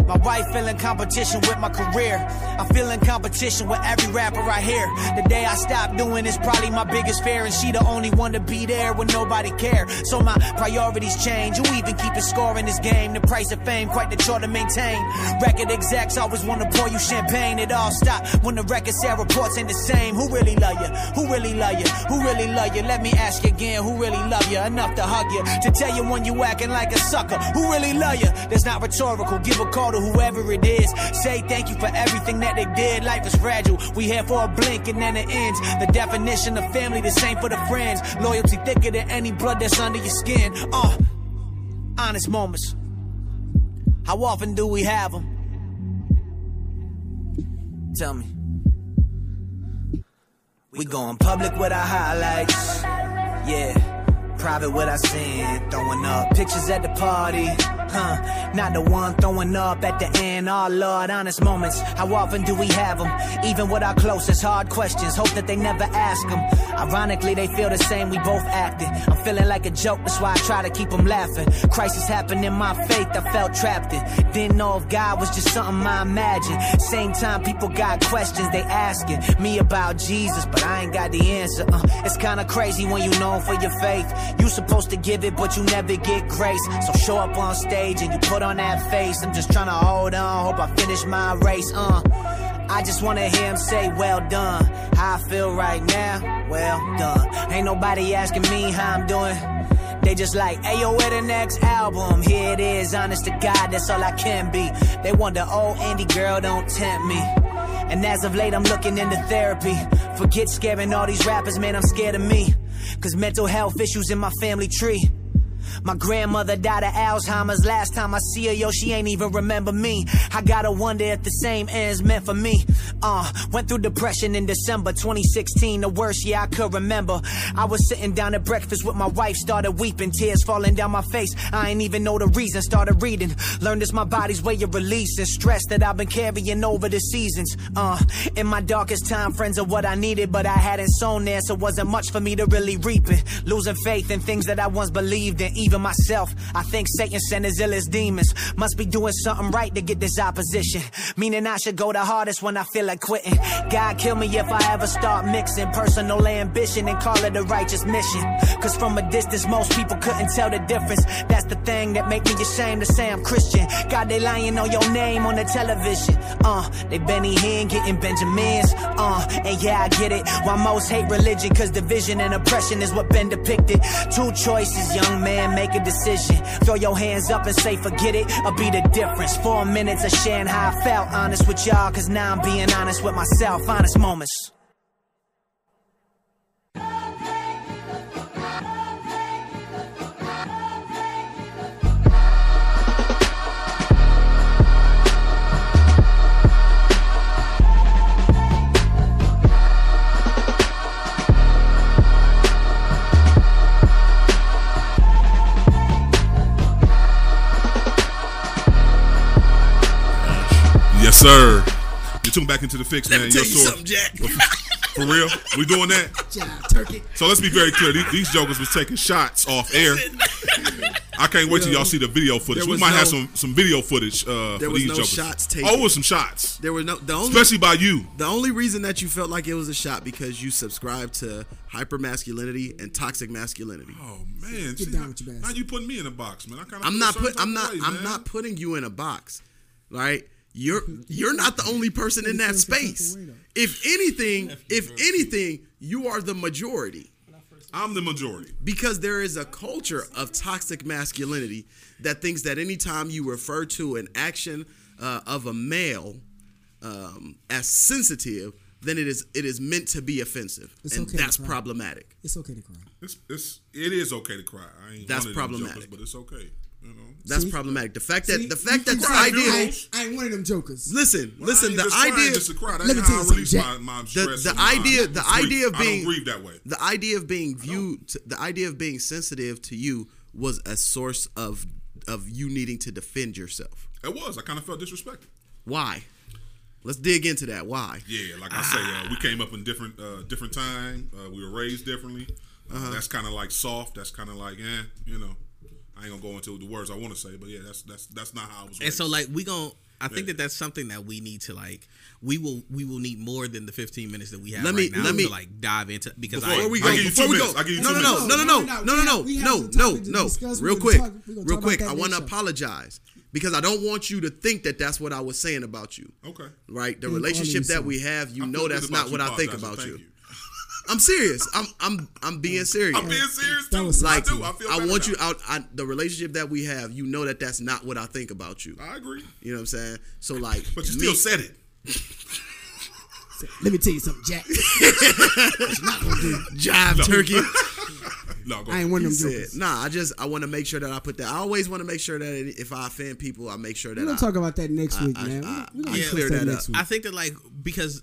my wife feeling competition with my career. I feel in competition with every rapper I hear. The day I stop doing is probably my biggest fear, and she the only one to be there when nobody care. So my priorities change. Who even keep a score in this game? The price of fame quite the chore to maintain. Record execs always want to pour you champagne. It all stop when the record sale reports ain't the same. Who really love you? Who really love you? Who really love you? Let me ask you again. Who really love you enough to hug you? To tell you when you acting like a sucker. Who really love you? That's not rhetorical. Give a call to whoever it is. Say thank you for everything that they did. Life is fragile. We here for a blink and then it ends. The definition of family, the same for the friends. Loyalty thicker than any blood that's under your skin. Uh, honest moments. How often do we have them? Tell me. We going public with our highlights. Yeah. Private with our sin. Throwing up pictures at the party. Huh? Not the one throwing up at the end. Oh Lord, honest moments. How often do we have them? Even with our closest hard questions, hope that they never ask them. Ironically, they feel the same. We both acted. I'm feeling like a joke, that's why I try to keep them laughing. Crisis happened in my faith, I felt trapped in. Didn't know if God was just something I imagined. Same time, people got questions they asking me about Jesus, but I ain't got the answer. Uh, it's kinda crazy when you known for your faith. You supposed to give it, but you never get grace. So show up on stage and you put on that face. I'm just trying to hold on, hope I finish my race. Uh, I just wanna hear him say, well done. How I feel right now, well done. Ain't nobody asking me how I'm doing. They just like, hey yo, where the next album? Here it is, honest to God, that's all I can be. They wonder, oh, Andy girl, don't tempt me. And as of late, I'm looking into therapy. Forget scaring all these rappers, man, I'm scared of me. Cause mental health issues in my family tree. My grandmother died of Alzheimer's. Last time I see her, yo, she ain't even remember me. I gotta wonder if the same ends meant for me. Uh, went through depression in December 2016, the worst year I could remember. I was sitting down at breakfast with my wife, started weeping, tears falling down my face. I ain't even know the reason, started reading. Learned it's my body's way of releasing stress that I've been carrying over the seasons. Uh, in my darkest time, friends are what I needed, but I hadn't sown there, so wasn't much for me to really reap it. Losing faith in things that I once believed in, even myself. I think Satan sent his illest demons. Must be doing something right to get this opposition. Meaning I should go the hardest when I feel like quitting. God kill me if I ever start mixing personal ambition and call it a righteous mission. Cause from a distance, most people couldn't tell the difference. That's the thing that make me ashamed to say I'm Christian. God, they lying on your name on the television. Uh, they Benny Hinn getting Benjamins. Uh, and yeah, I get it. Why most hate religion, cause division and oppression is what been depicted. Two choices, young man, make a decision. Throw your hands up and say, forget it, I'll be the difference. Four minutes of sharing how I felt. Honest with y'all, cause now I'm being honest with myself. Honest moments. Sir. You tune back into the fix, Let man. me tell Your you source- something, Jack. For real? We doing that? Jive turkey. So let's be very clear. These, these jokers was taking shots off air. I can't wait till y'all see the video footage. There We was might have no- some some video footage uh, There for was these no jokers. shots taken. Oh, with some shots, There was no the only especially by you. The only reason that you felt like it was a shot because you subscribe to hyper masculinity and toxic masculinity. Oh man, Get see, down with your now you putting me in a box, man. I kind of I'm not put I'm not I'm not putting you in a box. Right? You're you're not the only person in that space. If anything, if anything, you are the majority. I'm the majority. Because there is a culture of toxic masculinity that thinks that anytime you refer to an action uh, of a male um, as sensitive, then it is it is meant to be offensive, It's and okay that's problematic. It's okay to cry. It's it's it is okay to cry. I ain't That's one of problematic. jokers, but it's okay. You know. That's See? problematic. The fact that See? the fact that the idea I, ain't one of them jokers. Listen, Well, listen. The idea. just to cry. That's Let me how tell you I release my, my the, stress. the and idea the grief. idea of I being don't grieve that way. the idea of being viewed the idea of being sensitive to you was a source of of you needing to defend yourself It was. I kind of felt disrespected. why let's dig into that why Yeah, like I say, uh, we came up in different uh, different time. Uh, we were raised differently. Uh, Uh-huh. That's kind of like soft. That's kind of like, eh, you know. I ain't gonna go into the words I want to say, but yeah, that's that's that's not how I was. And Raised. so like we gon' I think Yeah. that that's something that we need to like we will we will need more than the 15 minutes that we have Let me- now let me- to like dive into because Before I we I'll go give you before two we minutes. go I'll give you no two no no minutes. no no no We no no no have- we have no no no real quick talk- real quick I want to apologize because I don't want you to think that that's what I was saying about you Okay. right the relationship that we have you know that's not what I think about you I'm serious I'm I'm I'm being serious I'm being serious too. was I like do. I feel. I want now. you out I, the relationship that we have you know that that's not what I think about you I agree, you know what I'm saying so like but you me- still said it. Let me tell you something, Jack. what you not gonna do? jive turkey No, go I ain't one of them Said, nah, I just I want to make sure that I put that. I always want to make sure that if I offend people, I make sure that We're gonna I, talk about that next I- week, I- man. I- We're gonna I discuss clear that next up. week. I think that like because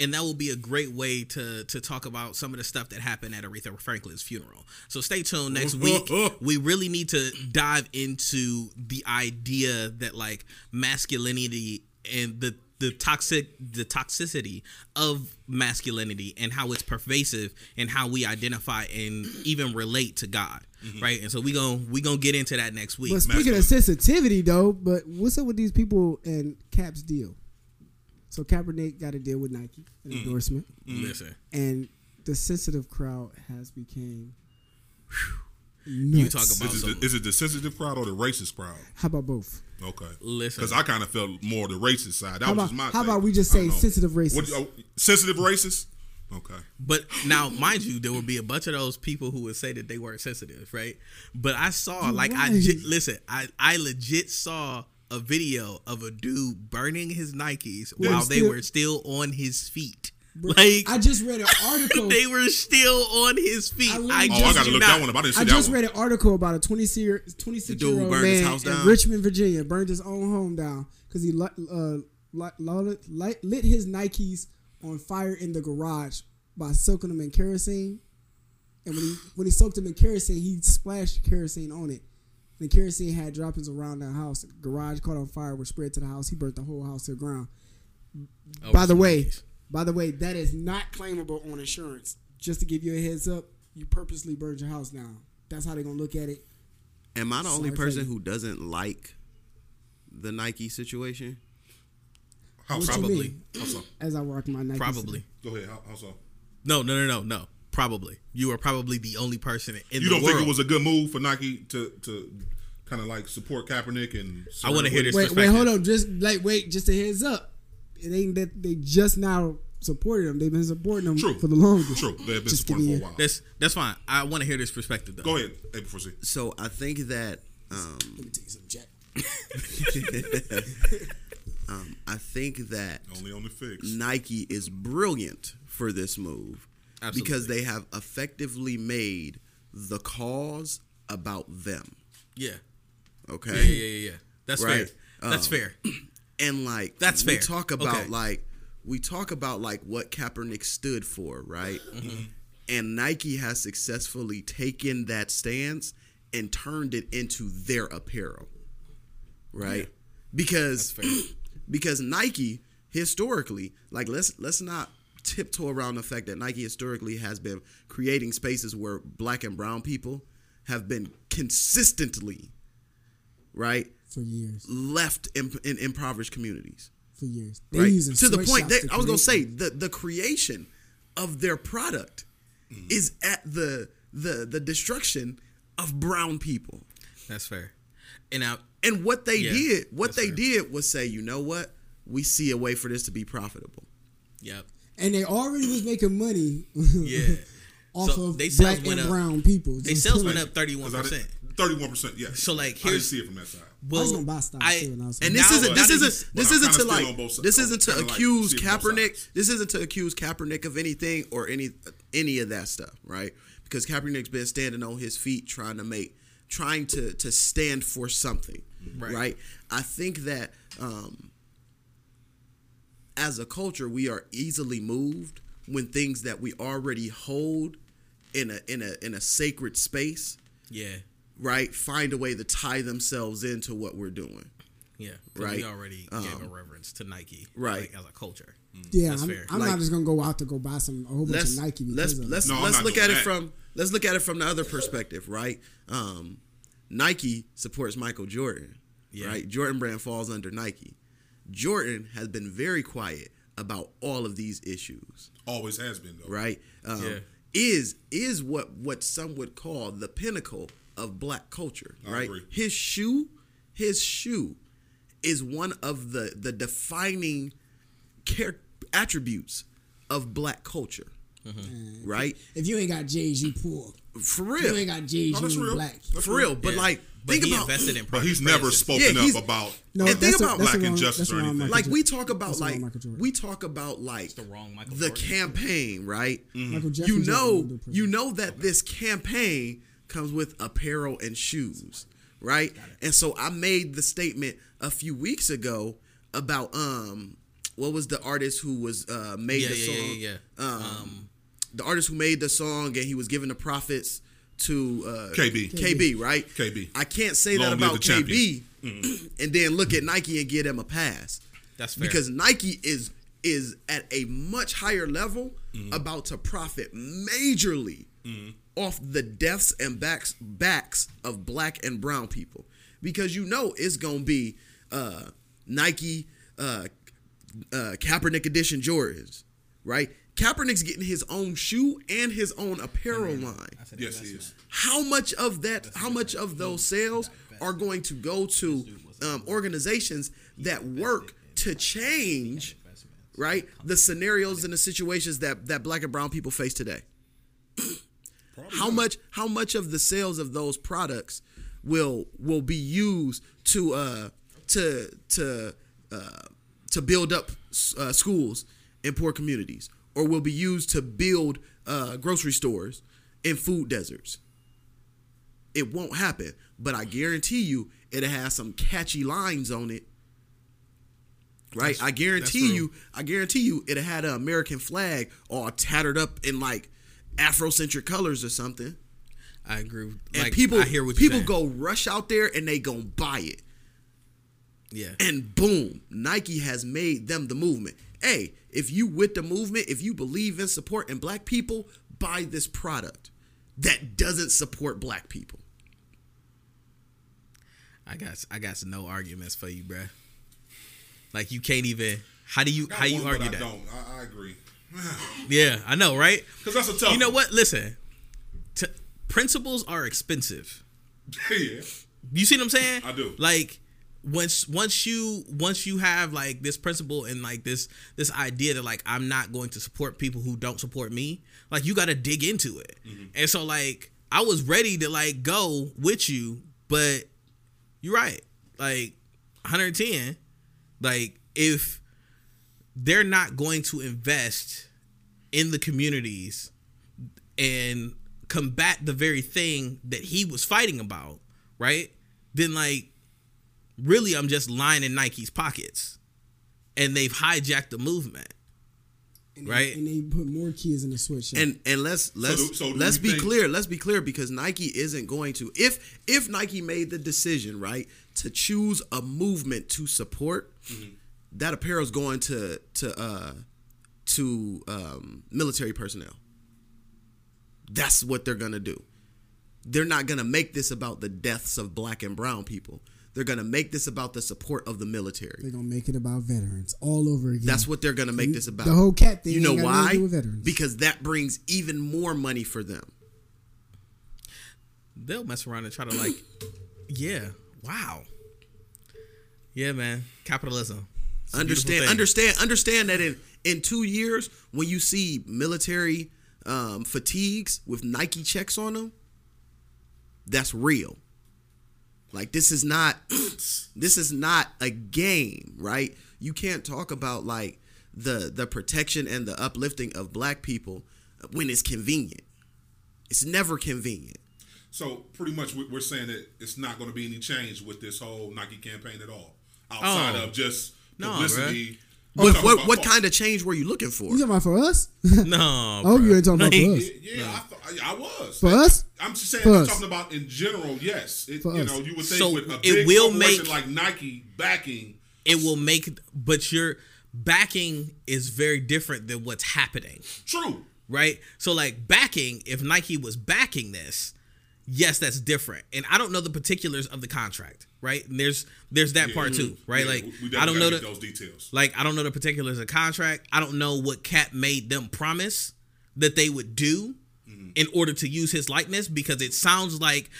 and that will be a great way to to talk about some of the stuff that happened at Aretha Franklin's funeral. So stay tuned next week. we really need to dive into the idea that like masculinity and the the toxic the toxicity of masculinity and how it's pervasive and how we identify and even relate to God. Mm-hmm. Right? And so we going to we going to get into that next week. But speaking of sensitivity, though, but what's up with these people and Cap's deal? So Kaepernick got a deal with Nike, an Mm. endorsement. Mm. Listen. and the sensitive crowd has became. You talk about Is it, the, is it the sensitive crowd or the racist crowd? How about both? Okay. Listen. Because I kind of felt more the racist side. That How was about- just my how take. about we just say sensitive racist? What, oh, sensitive racist? Okay. But now, mind you, there would be a bunch of those people who would say that they weren't sensitive, right? But I saw, You're like, I listen, I I legit saw a video of a dude burning his Nikes Well, while they were still on his feet. Bro, Like I just read an article. they were still on his feet. I, Oh, I just gotta look not- that one up. I I that just one. read an article about a 26 26 dude year who old burned his man house in? Richmond, Virginia, burned his own home down because he uh, lit, lit, lit his Nikes on fire in the garage by soaking them in kerosene. And when he when he soaked them in kerosene, he splashed kerosene on it. And the kerosene had droppings around the house. Garage caught on fire, was spread to the house. He burnt the whole house to the ground. Oh, by the way, Nikes. by the way, that is not claimable on insurance. Just to give you a heads up, you purposely burned your house down. That's how they're gonna look at it. Am I the only Sorry for person who doesn't like the Nike situation? How What you probably? mean? How so? As I rock my Nike. Probably. Go ahead. How, how so? No, no, no, no, no. Probably. You are probably the only person in the world. you don't world. think it was a good move for Nike to to kind of like support Kaepernick and? I wanna hear this Wait, wait, hold on. Just like wait, just a heads up. It ain't that they just now supported them. They've been supporting them True. for the longest. True. They've been Just supporting giving for a while. That's that's fine. I want to hear this perspective though. Go ahead, April Foresee. So I think that um, Let me take some jet. um, I think that Only on the fix. Nike is brilliant for this move Absolutely. because they have effectively made the cause about them. Yeah. Okay. Yeah, yeah, yeah, yeah. That's Right. fair. That's Um, fair. And like That's fair. we talk about Okay. like we talk about like what Kaepernick stood for, right? Mm-hmm. And Nike has successfully taken that stance and turned it into their apparel. Right? Because because Nike historically, like let's let's not tiptoe around the fact that Nike historically has been creating spaces where black and brown people have been consistently right for years left in, in impoverished communities for years. They right using to the point that I was gonna say the the creation of their product mm-hmm. is at the the the destruction of brown people That's fair. And now and what they Yeah, did what they fair. did was say you know what we see a way for this to be profitable Yep. And they already was making money. Yeah. off So of they sales black went and up- brown people. They sales killing went up thirty one percent. Thirty-one percent. Yeah. So like I didn't see it from that side. well, I was gonna buy stock I- too, and I was and this Now- isn't this that isn't this But I'm isn't to like on both sides. this isn't to kinda like accuse seeing Kaepernick this isn't to accuse Kaepernick of anything or any any of that stuff right because Kaepernick's been standing on his feet trying to make trying to to stand for something Right. right, I think that um as a culture we are easily moved when things that we already hold in a in a in a sacred space yeah, right find a way to tie themselves into what we're doing Yeah. Right. We already gave a Um, reverence to Nike, right. like, as a culture. yeah, That's I'm, fair. I'm Like- not just gonna go out to go buy some a whole bunch of Nike let's of let's No, let's look doing at it from let's look at it from the other perspective, right? Um, Nike supports Michael Jordan, Yeah. right? Jordan brand falls under Nike. Jordan has been very quiet about all of these issues, Always has been though. right? Um, Yeah. Is is what what some would call the pinnacle of black culture, I right? agree. His shoe, his shoe, is one of the the defining char- attributes of black culture, right? if you ain't got J's, you poor. For If real. you ain't got J's, No, you real. black. That's for real. But Yeah. like, But think he about invested in. But he's private never spoken Yeah, he's- up about No, And think about that's black injustice that's or anything. Michael like we talk about That's like we talk about like the wrong Michael the Jordan. campaign, right? Michael You know, will do pretty you know that this campaign comes with apparel and shoes, right? And so I made the statement a few weeks ago about um what was the artist who was uh made Yeah, the yeah, song? yeah, yeah, Um, the artist who made the song and he was giving the profits to uh KB. KB, right? KB. I can't say Long that about the KB champion. and then look at Nike and give them a pass. That's fair. Because Nike is is at a much higher level Mm-hmm. about to profit majorly off the deaths and backs backs of black and brown people. Because you know it's gonna be uh Nike uh uh Kaepernick edition Jordans, right? Kaepernick's getting his own shoe and his own apparel line. Yes, he is. How much of that? How much of those sales are going to go to um, organizations that work to change, right, the scenarios and the situations that that black and brown people face today? how much? How much of the sales of those products will will be used to uh to to uh, to build up uh, schools in poor communities, or will be used to build uh, grocery stores in food deserts? It won't happen, but I guarantee you it has some catchy lines on it. Right? That's- I guarantee you, I guarantee you it had an American flag all tattered up in like Afrocentric colors or something. I agree. with- And like, people I hear what people go rush out there and they gonna buy it. Yeah. And boom, Nike has made them the movement. Hey, if you with the movement, if you believe in supporting black people, buy this product that doesn't support black people. I got I got no arguments for you, bruh. Like you can't even. How do you Got how you one, but argue I that? don't. I, I agree. Yeah, I know, right? Because that's a tough You know one. what? Listen, t- principles are expensive. yeah. You see what I'm saying? I do. Like once once you once you have like this principle and like this this idea that like I'm not going to support people who don't support me, like you got to dig into it. Mm-hmm. And so like I was ready to like go with you, but you're right. Like 110 like if they're not going to invest in the communities and combat the very thing that he was fighting about, right? Then like really I'm just lining Nike's pockets. And they've hijacked the movement. Right? And they put more kids in the sweatshop. And and let's let's do- so let's be think- clear. Let's be clear because Nike isn't going to if if Nike made the decision right to choose a movement to support, Mm-hmm. that apparel is going to to uh to um, military personnel. That's what they're gonna do. They're not gonna make this about the deaths of black and brown people. They're gonna make this about the support of the military. They're gonna make it about veterans all over again. That's what they're gonna make this about. The whole cat thing. You know ain't got nothing to why? do with veterans. Because that brings even more money for them. They'll mess around and try to like Yeah. Wow. Yeah, man. Capitalism. It's understand understand understand that in in two years when you see military um, fatigues with Nike checks on them, that's real. Like this is not this is not a game, right? You can't talk about like the the protection and the uplifting of black people when it's convenient. It's never convenient. So pretty much we- we're saying that it's not going to be any change with this whole Nike campaign at all, outside Oh. of just No, publicity. What, what, what kind of change were you looking for? You talking about for us? No. oh, hope you ain't talking about for us. Yeah, I, thought, I was. For us? I'm just saying. For I'm talking about in general. Yes, it, you know, you would think So with a it big will corporation make- like Nike backing. it will make but your backing is very different than what's happening True. right so like backing if nike was backing this yes that's different and i don't know the particulars of the contract right and there's there's that Yeah. part too right Yeah, like we- we i don't know the, those details. like i don't know the particulars of the contract i don't know what cap made them promise that they would do Mm-hmm. in order to use his likeness because it sounds like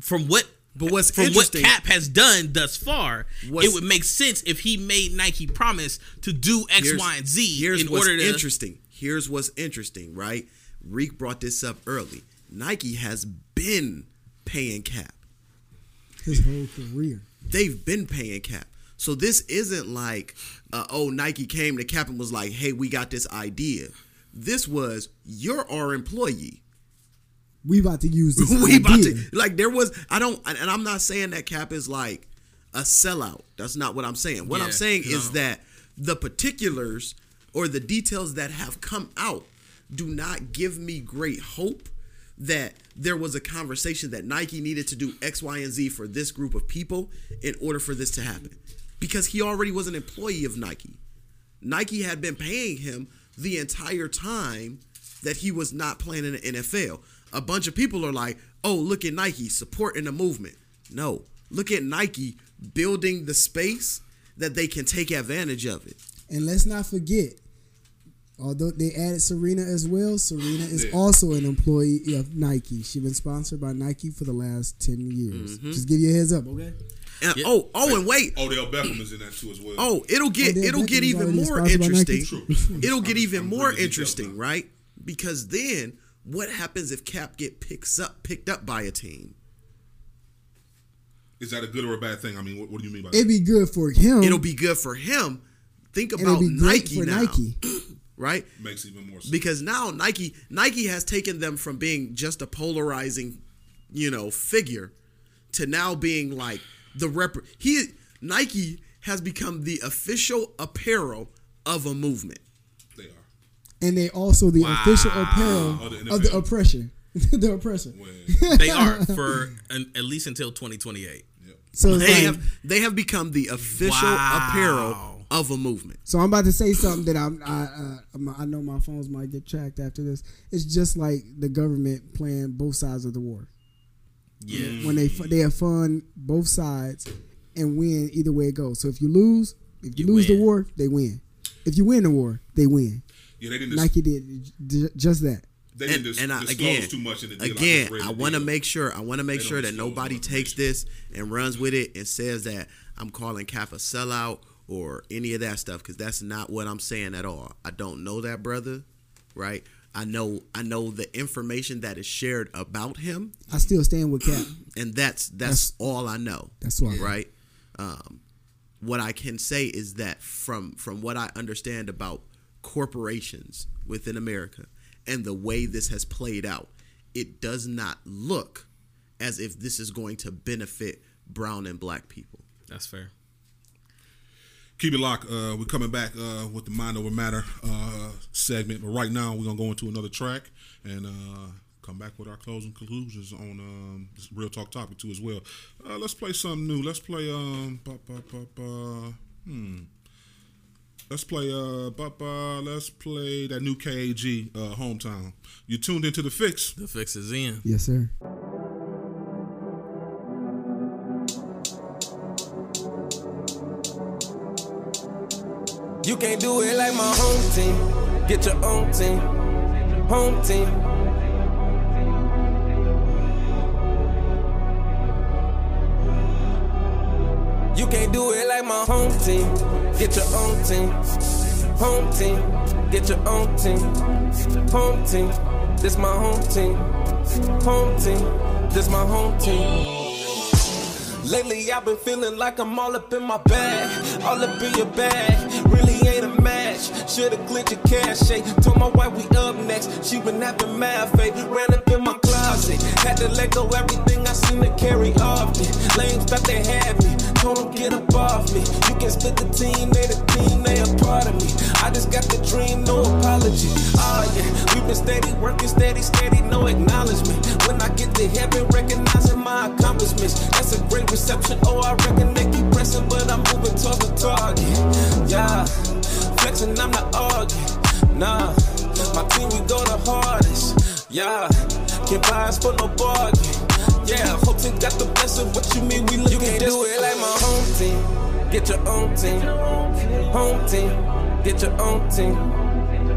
from what But what's from what Cap has done thus far, it would make sense if he made Nike promise to do X, Y, and Z Here's in what's order to. interesting. Here's what's interesting, right? Reek brought this up early. Nike has been paying Cap. His whole career. They've been paying Cap. So this isn't like, uh, oh, Nike came to Cap and was like, hey, we got this idea. This was, you're our employee. We about to use this. we about idea. to like there was I don't and I'm not saying that Cap is like a sellout. That's not what I'm saying. What Yeah, I'm saying is that the particulars or the details that have come out do not give me great hope that there was a conversation that Nike needed to do X, Y, and Z for this group of people in order for this to happen. Because he already was an employee of Nike. Nike had been paying him the entire time that he was not playing in the NFL. A bunch of people are like, oh, look at Nike supporting the movement. No, look at Nike building the space that they can take advantage of it. And let's not forget, although they added Serena as well, Serena is Yeah. also an employee of Nike. She's been sponsored by Nike for the last 10 years. Mhm. Just give you a heads up, okay? And, Oh, oh, and wait. Odell Beckham is in that too as well. Oh, it'll get Odell it'll get even more sponsored by Nike. interesting. It'll get I'm- even I'm more interesting, right? Because then what happens if Cap get picks up picked up by a team? Is that a good or a bad thing? I mean, what, what do you mean by that? It'd be good for him. It'll be good for him. Think and it'll about be great Nike for now, Nike. right? Makes even more sense. Because now Nike Nike has taken them from being just a polarizing, you know, figure to now being like the rep. He Nike has become the official apparel of a movement. And they also the official apparel Oh, the of the oppression. the oppressor. They are for an, at least until 2028. So they like- have they have become the official Wow. apparel of a movement. So I'm about to say something that I'm, I uh, I'm- I know my phones might get tracked after this. It's just like the government playing both sides of the war. Yeah. When they they have fun both sides and win either way it goes. So if you lose, if you, lose the war, they win. If you win the war, they win. Yeah, they didn't. Nike did j- just that. They and, didn't dis- and I, again, too much in the deal. I again, just read I, want to make sure I want to make They sure that nobody takes this and runs with it and says that I'm calling Cap a sellout or any of that stuff because that's not what I'm saying at all. I don't know that brother, right? I know I know the information that is shared about him, I still stand with Cap. and that's that's, all I know. That's why. right? Um, what I can say is that from from what I understand about corporations within America and the way this has played out, it does not look as if this is going to benefit brown and black people. That's fair. Keep it locked. Uh, we're coming back uh, with the Mind Over Matter uh, segment. But right now, we're going to go into another track and uh, come back with our closing conclusions on um, this Real Talk topic, too, as well. Uh, let's play something new. Let's play. Um, hmm. Let's play. Uh, ba, ba, let's play that new KAG uh, hometown. You tuned into the fix. The fix is in. Yes, sir. You can't do it like my home team. Get your own team. Home team. You can't do it like my home team. Get your own team. Home team. Get your own team. Home team. This my home team. Home team. This my home team. Lately I've been feeling like I'm all up in my bag, all up in your bag. Really ain't a match. Shoulda glitch your cash. Told my wife we up next. She been having mad faith. Ran up in my closet. Had to let go everything I seem to carry off me. Lames thought they had me. Them get off me. You can split the team, they the team, they a part of me. I just got the dream, no apology. Oh yeah, we been steady working, steady, steady, no acknowledgement. When I get to heaven, recognizing my accomplishments. That's a great reception. Oh, I reckon they keep pressing, but I'm moving towards the target. Yeah, flexing, I'm not arguing. Nah, my team, we go the hardest. Yeah, can't buy us for no bargain. Yeah, hope you got the blessing. What you mean we look You can do it like my home team. Get your own team. Home team. Get your own team.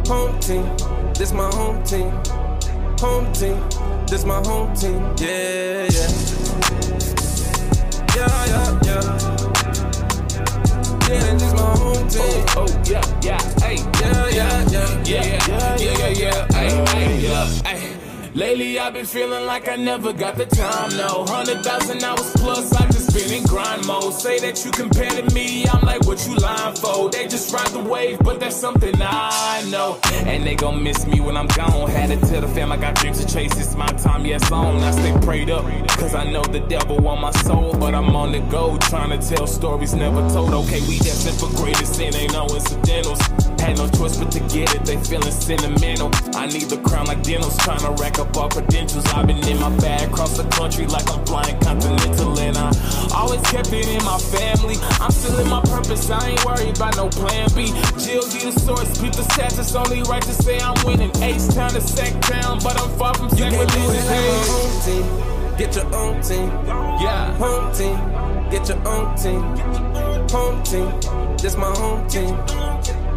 Home team. This my home team. Home team. This my home team. Yeah, yeah. Yeah, yeah, yeah. Yeah, this my home team. Oh, oh yeah, yeah, hey. Yeah, yeah, yeah. Yeah, yeah, yeah, yeah, yeah, hey, hey, yeah, hey. Lately I've been feeling like I never got the time. No, hundred thousand hours plus, I just been in grind mode. Say that you compare to me, I'm like, what you lying for? They just ride the wave, but that's something I know. And they gon' miss me when I'm gone. Had to tell the fam I got dreams to chase. It's my time, yes, on. I stay prayed up, cause I know the devil on my soul, but I'm on the go, trying to tell stories never told. Okay, we destined for greatest, it ain't no incidentals. Had no choice but to get it, they feeling sentimental. I need the crown like dentals, trying to rack up all credentials. I've been in my bag across the country like I'm flying continental, and I always kept it in my family. I'm still in my purpose, I ain't worried about no plan B. Jill be the source, beat the stats, it's only right to say I'm winning. Ace town to sack town, but I'm far from You can't do it sacrificing. like home team. Get your own team. Yeah. Home team. Get your own team. Home team. This my home team.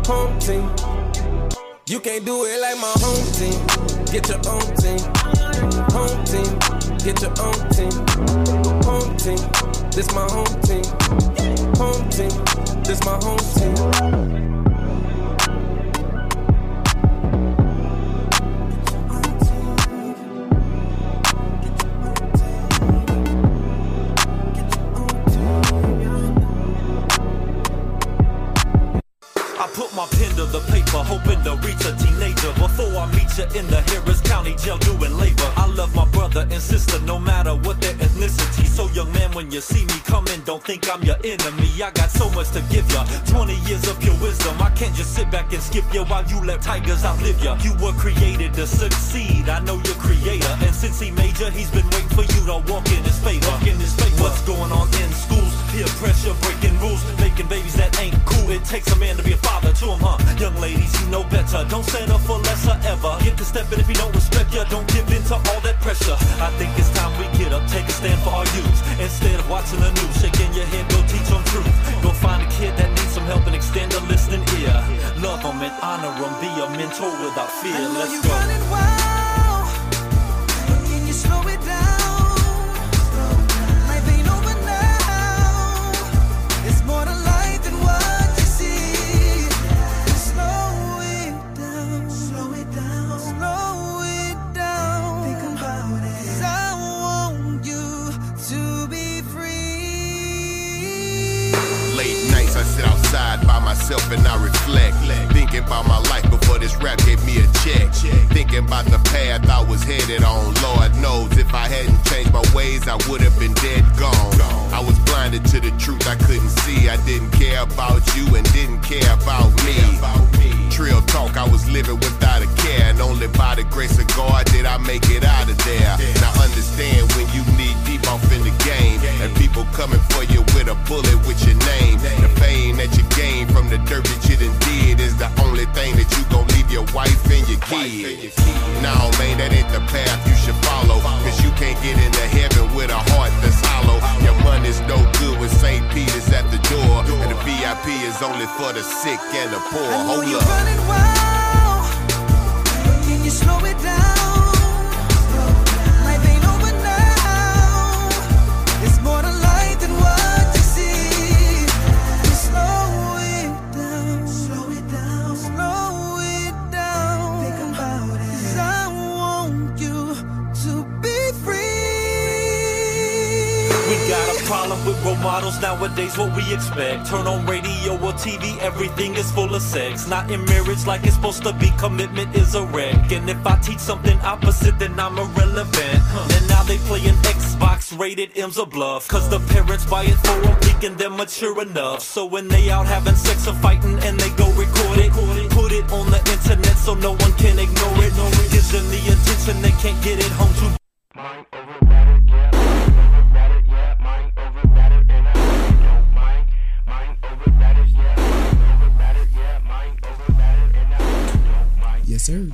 Home team. You can't do it like my home team. Get your own team. Home team. Get your own team. Home team. This my home team. Home team. This my home team. Put my pen to the paper, hoping to reach a teenager before I meet you in the Harris County jail doing labor. I love my brother and sister no matter what their ethnicity. So, young man, when you see me coming, don't think I'm your enemy. I got so much to give ya 20 years of pure wisdom. I can't just sit back and skip you while you let tigers outlive ya. You were created to succeed. I know you're creator. And since he made ya, he's been waiting for you to walk in his favor. Walk in his favor. What's going on in schools? Peer pressure, breaking rules, making babies that ain't cool. It takes a man to be a father him, huh? Young ladies, you know better. Don't settle for lesser ever. Get to stepping if you don't respect ya. Don't give in to all that pressure. I think it's time we get up, take a stand for our youth. Instead of watching the news, shaking your head, go teach them truth. Go find a kid that needs some help and extend a listening ear. Love them and honor them, be a mentor without fear. Let's go. Myself and I reflect. Thinking about my life before this rap gave me a check. Thinking about the path I was headed on. Lord knows if I hadn't changed my ways, I would have been dead gone. I was blinded to the truth I couldn't see. I didn't care about you and didn't care about me. Trill talk, I was living without a care. And only by the grace of God did I make it out of there. Now understand when you need deep off in the game. And people coming for you with a bullet with your name. The fame that you gain from the dirt that you done did is the only thing that you gon' leave your wife and your kids. Nah, man, that ain't the path you should follow. Cause you can't get into heaven with a heart that's hollow. Your money's no good when St. Peter's at the door. And the VIP is only for the sick and the poor. Hold up. running wild, can you slow it down? Problem with role models nowadays, what we expect. Turn on radio or TV, everything is full of sex. Not in marriage like it's supposed to be, commitment is a wreck. And if I teach something opposite, then I'm irrelevant. And now they play playing Xbox, rated M's a bluff. Cause the parents buy it for them, thinking they're mature enough. So when they out having sex or fighting and they go record it, put it on the internet so no one can ignore it. Gives them the attention they can't get it home to. Sir.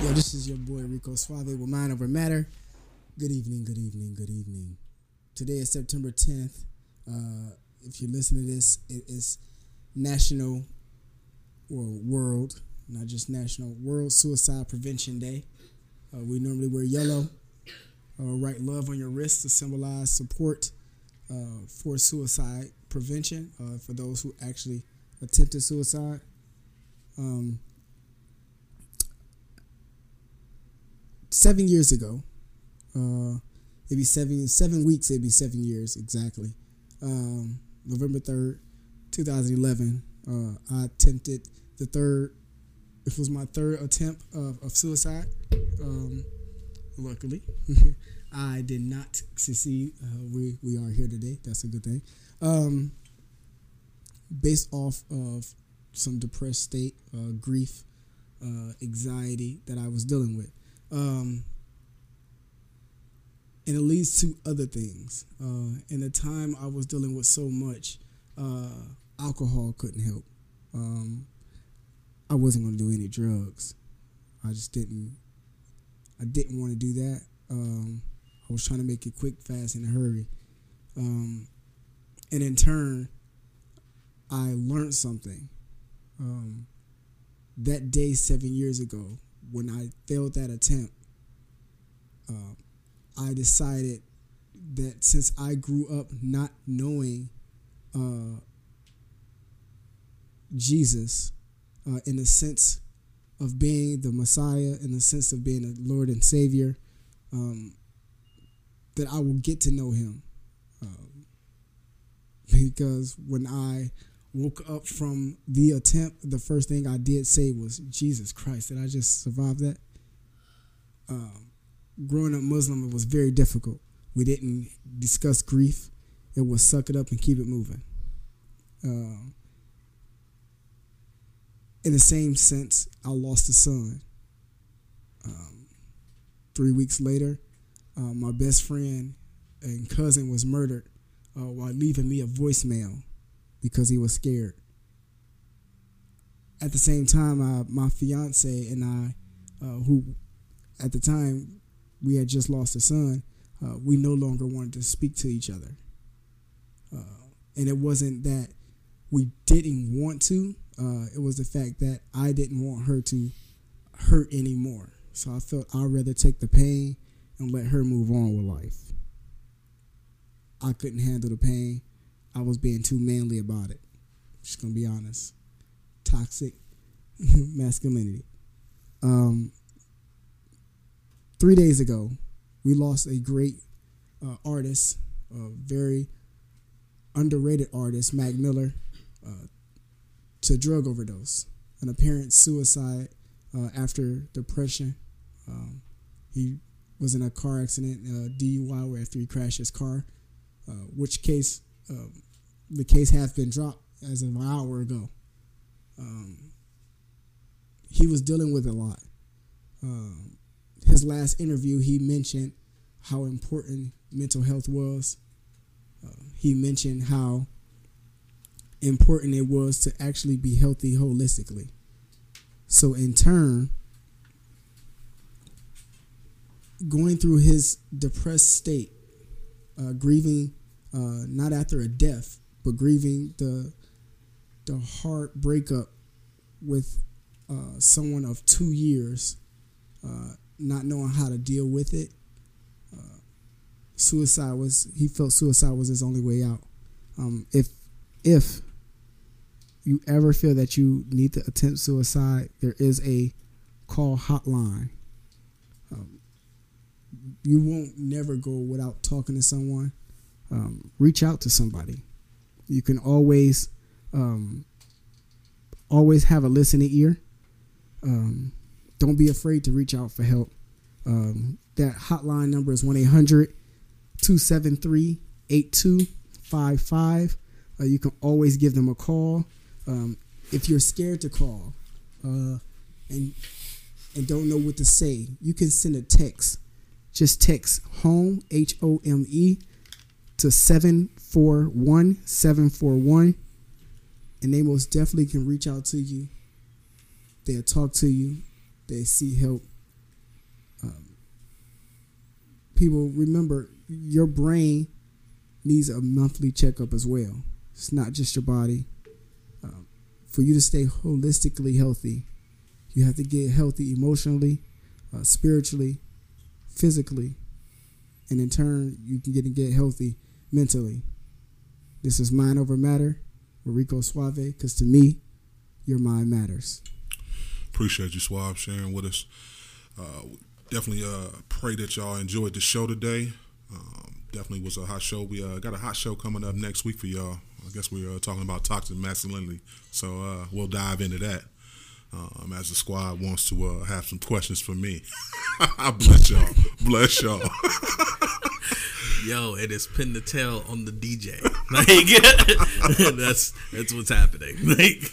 Yo, this is your boy Rico Suave with Mind Over Matter. Good evening, good evening, good evening. Today is September 10th. Uh, if you listen to this, it is National or World, not just National, World Suicide Prevention Day. Uh, we normally wear yellow, uh, write love on your wrist to symbolize support uh, for suicide prevention uh, for those who actually attempted suicide. Um, seven years ago. Uh, it'd be seven seven weeks. It'd be seven years exactly. Um, November third, two thousand eleven. Uh, I attempted the third. It was my third attempt of, of suicide. Um, luckily, I did not succeed. Uh, we we are here today. That's a good thing. Um, based off of some depressed state, uh, grief, uh, anxiety that I was dealing with. Um, and it leads to other things. Uh, in the time I was dealing with so much, uh, alcohol couldn't help. Um, I wasn't going to do any drugs. I just didn't. I didn't want to do that. Um, I was trying to make it quick, fast, in a hurry. Um, and in turn, I learned something. Um, that day, seven years ago, when I failed that attempt, uh, I decided that since I grew up not knowing uh, Jesus uh, in the sense of being the Messiah, in the sense of being a Lord and Savior, um, that I will get to know Him. Um, because when I woke up from the attempt, the first thing I did say was, Jesus Christ, did I just survive that? Um, growing up Muslim, it was very difficult. We didn't discuss grief. It was suck it up and keep it moving. Um, in the same sense, I lost a son. Um, three weeks later, uh, my best friend and cousin was murdered uh, while leaving me a voicemail because he was scared. At the same time, my fiance and I, uh, who at the time we had just lost a son, uh, we no longer wanted to speak to each other. Uh, and it wasn't that we didn't want to, uh, it was the fact that I didn't want her to hurt anymore. So I felt I'd rather take the pain and let her move on with life. I couldn't handle the pain. I was being too manly about it. Just gonna be honest. Toxic masculinity. Um, three days ago, we lost a great uh, artist, a very underrated artist, Mac Miller, uh, to drug overdose, an apparent suicide uh, after depression. Um, he was in a car accident, uh, DUI, where after he crashed his car, uh, which case um, the case has been dropped as of an hour ago. Um, he was dealing with a lot. Um, his last interview, he mentioned how important mental health was. Uh, he mentioned how important it was to actually be healthy holistically. So, in turn, going through his depressed state, uh, grieving uh, not after a death, but grieving the the hard breakup with uh, someone of two years, uh, not knowing how to deal with it. Uh, suicide was he felt suicide was his only way out. Um, if if you ever feel that you need to attempt suicide, there is a call hotline. Um, you won't never go without talking to someone. Um, reach out to somebody. You can always um, always have a listening ear. Um, don't be afraid to reach out for help. Um, that hotline number is 1 800 273 8255. Uh, you can always give them a call. Um, if you're scared to call uh, and and don't know what to say, you can send a text. Just text home H O M E to seven four one seven four one, and they most definitely can reach out to you. They'll talk to you. They see help. Um, people remember your brain needs a monthly checkup as well. It's not just your body. Um, for you to stay holistically healthy, you have to get healthy emotionally, uh, spiritually, physically, and in turn, you can get and get healthy mentally. This is Mind Over Matter Rico Suave, because to me, your mind matters. Appreciate you, Suave, sharing with us. Uh, definitely uh, pray that y'all enjoyed the show today. Um, definitely was a hot show. We uh, got a hot show coming up next week for y'all. I guess we're uh, talking about toxic masculinity, so uh, we'll dive into that. Um, as the squad wants to uh, have some questions for me. I bless y'all. Bless y'all. Yo, it is pin the tail on the DJ. Like that's that's what's happening. Like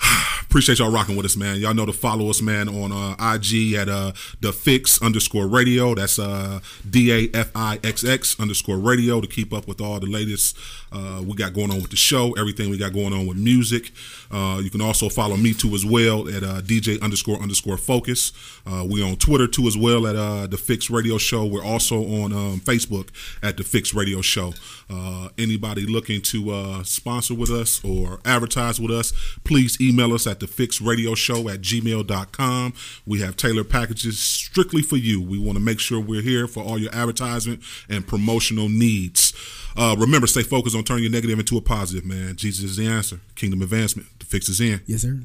Appreciate y'all rocking with us, man. Y'all know to follow us, man, on uh, IG at uh, the fix underscore radio. That's uh, D A F I X X underscore radio to keep up with all the latest uh, we got going on with the show, everything we got going on with music. Uh, you can also follow me too as well at uh, DJ underscore underscore focus. Uh, we're on Twitter too as well at uh, the Fix Radio Show. We're also on um, Facebook at the Fix Radio Show. Uh, anybody looking to uh, sponsor with us or advertise with us, please email us at the Fix Radio Show at gmail.com. We have tailored packages strictly for you. We want to make sure we're here for all your advertisement and promotional needs. Uh, remember, stay focused on turning your negative into a positive, man. Jesus is the answer. Kingdom advancement. The fix is in. Yes, sir.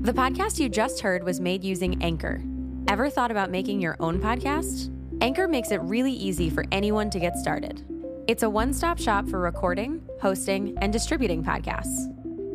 The podcast you just heard was made using Anchor. Ever thought about making your own podcast? Anchor makes it really easy for anyone to get started. It's a one stop shop for recording, hosting, and distributing podcasts.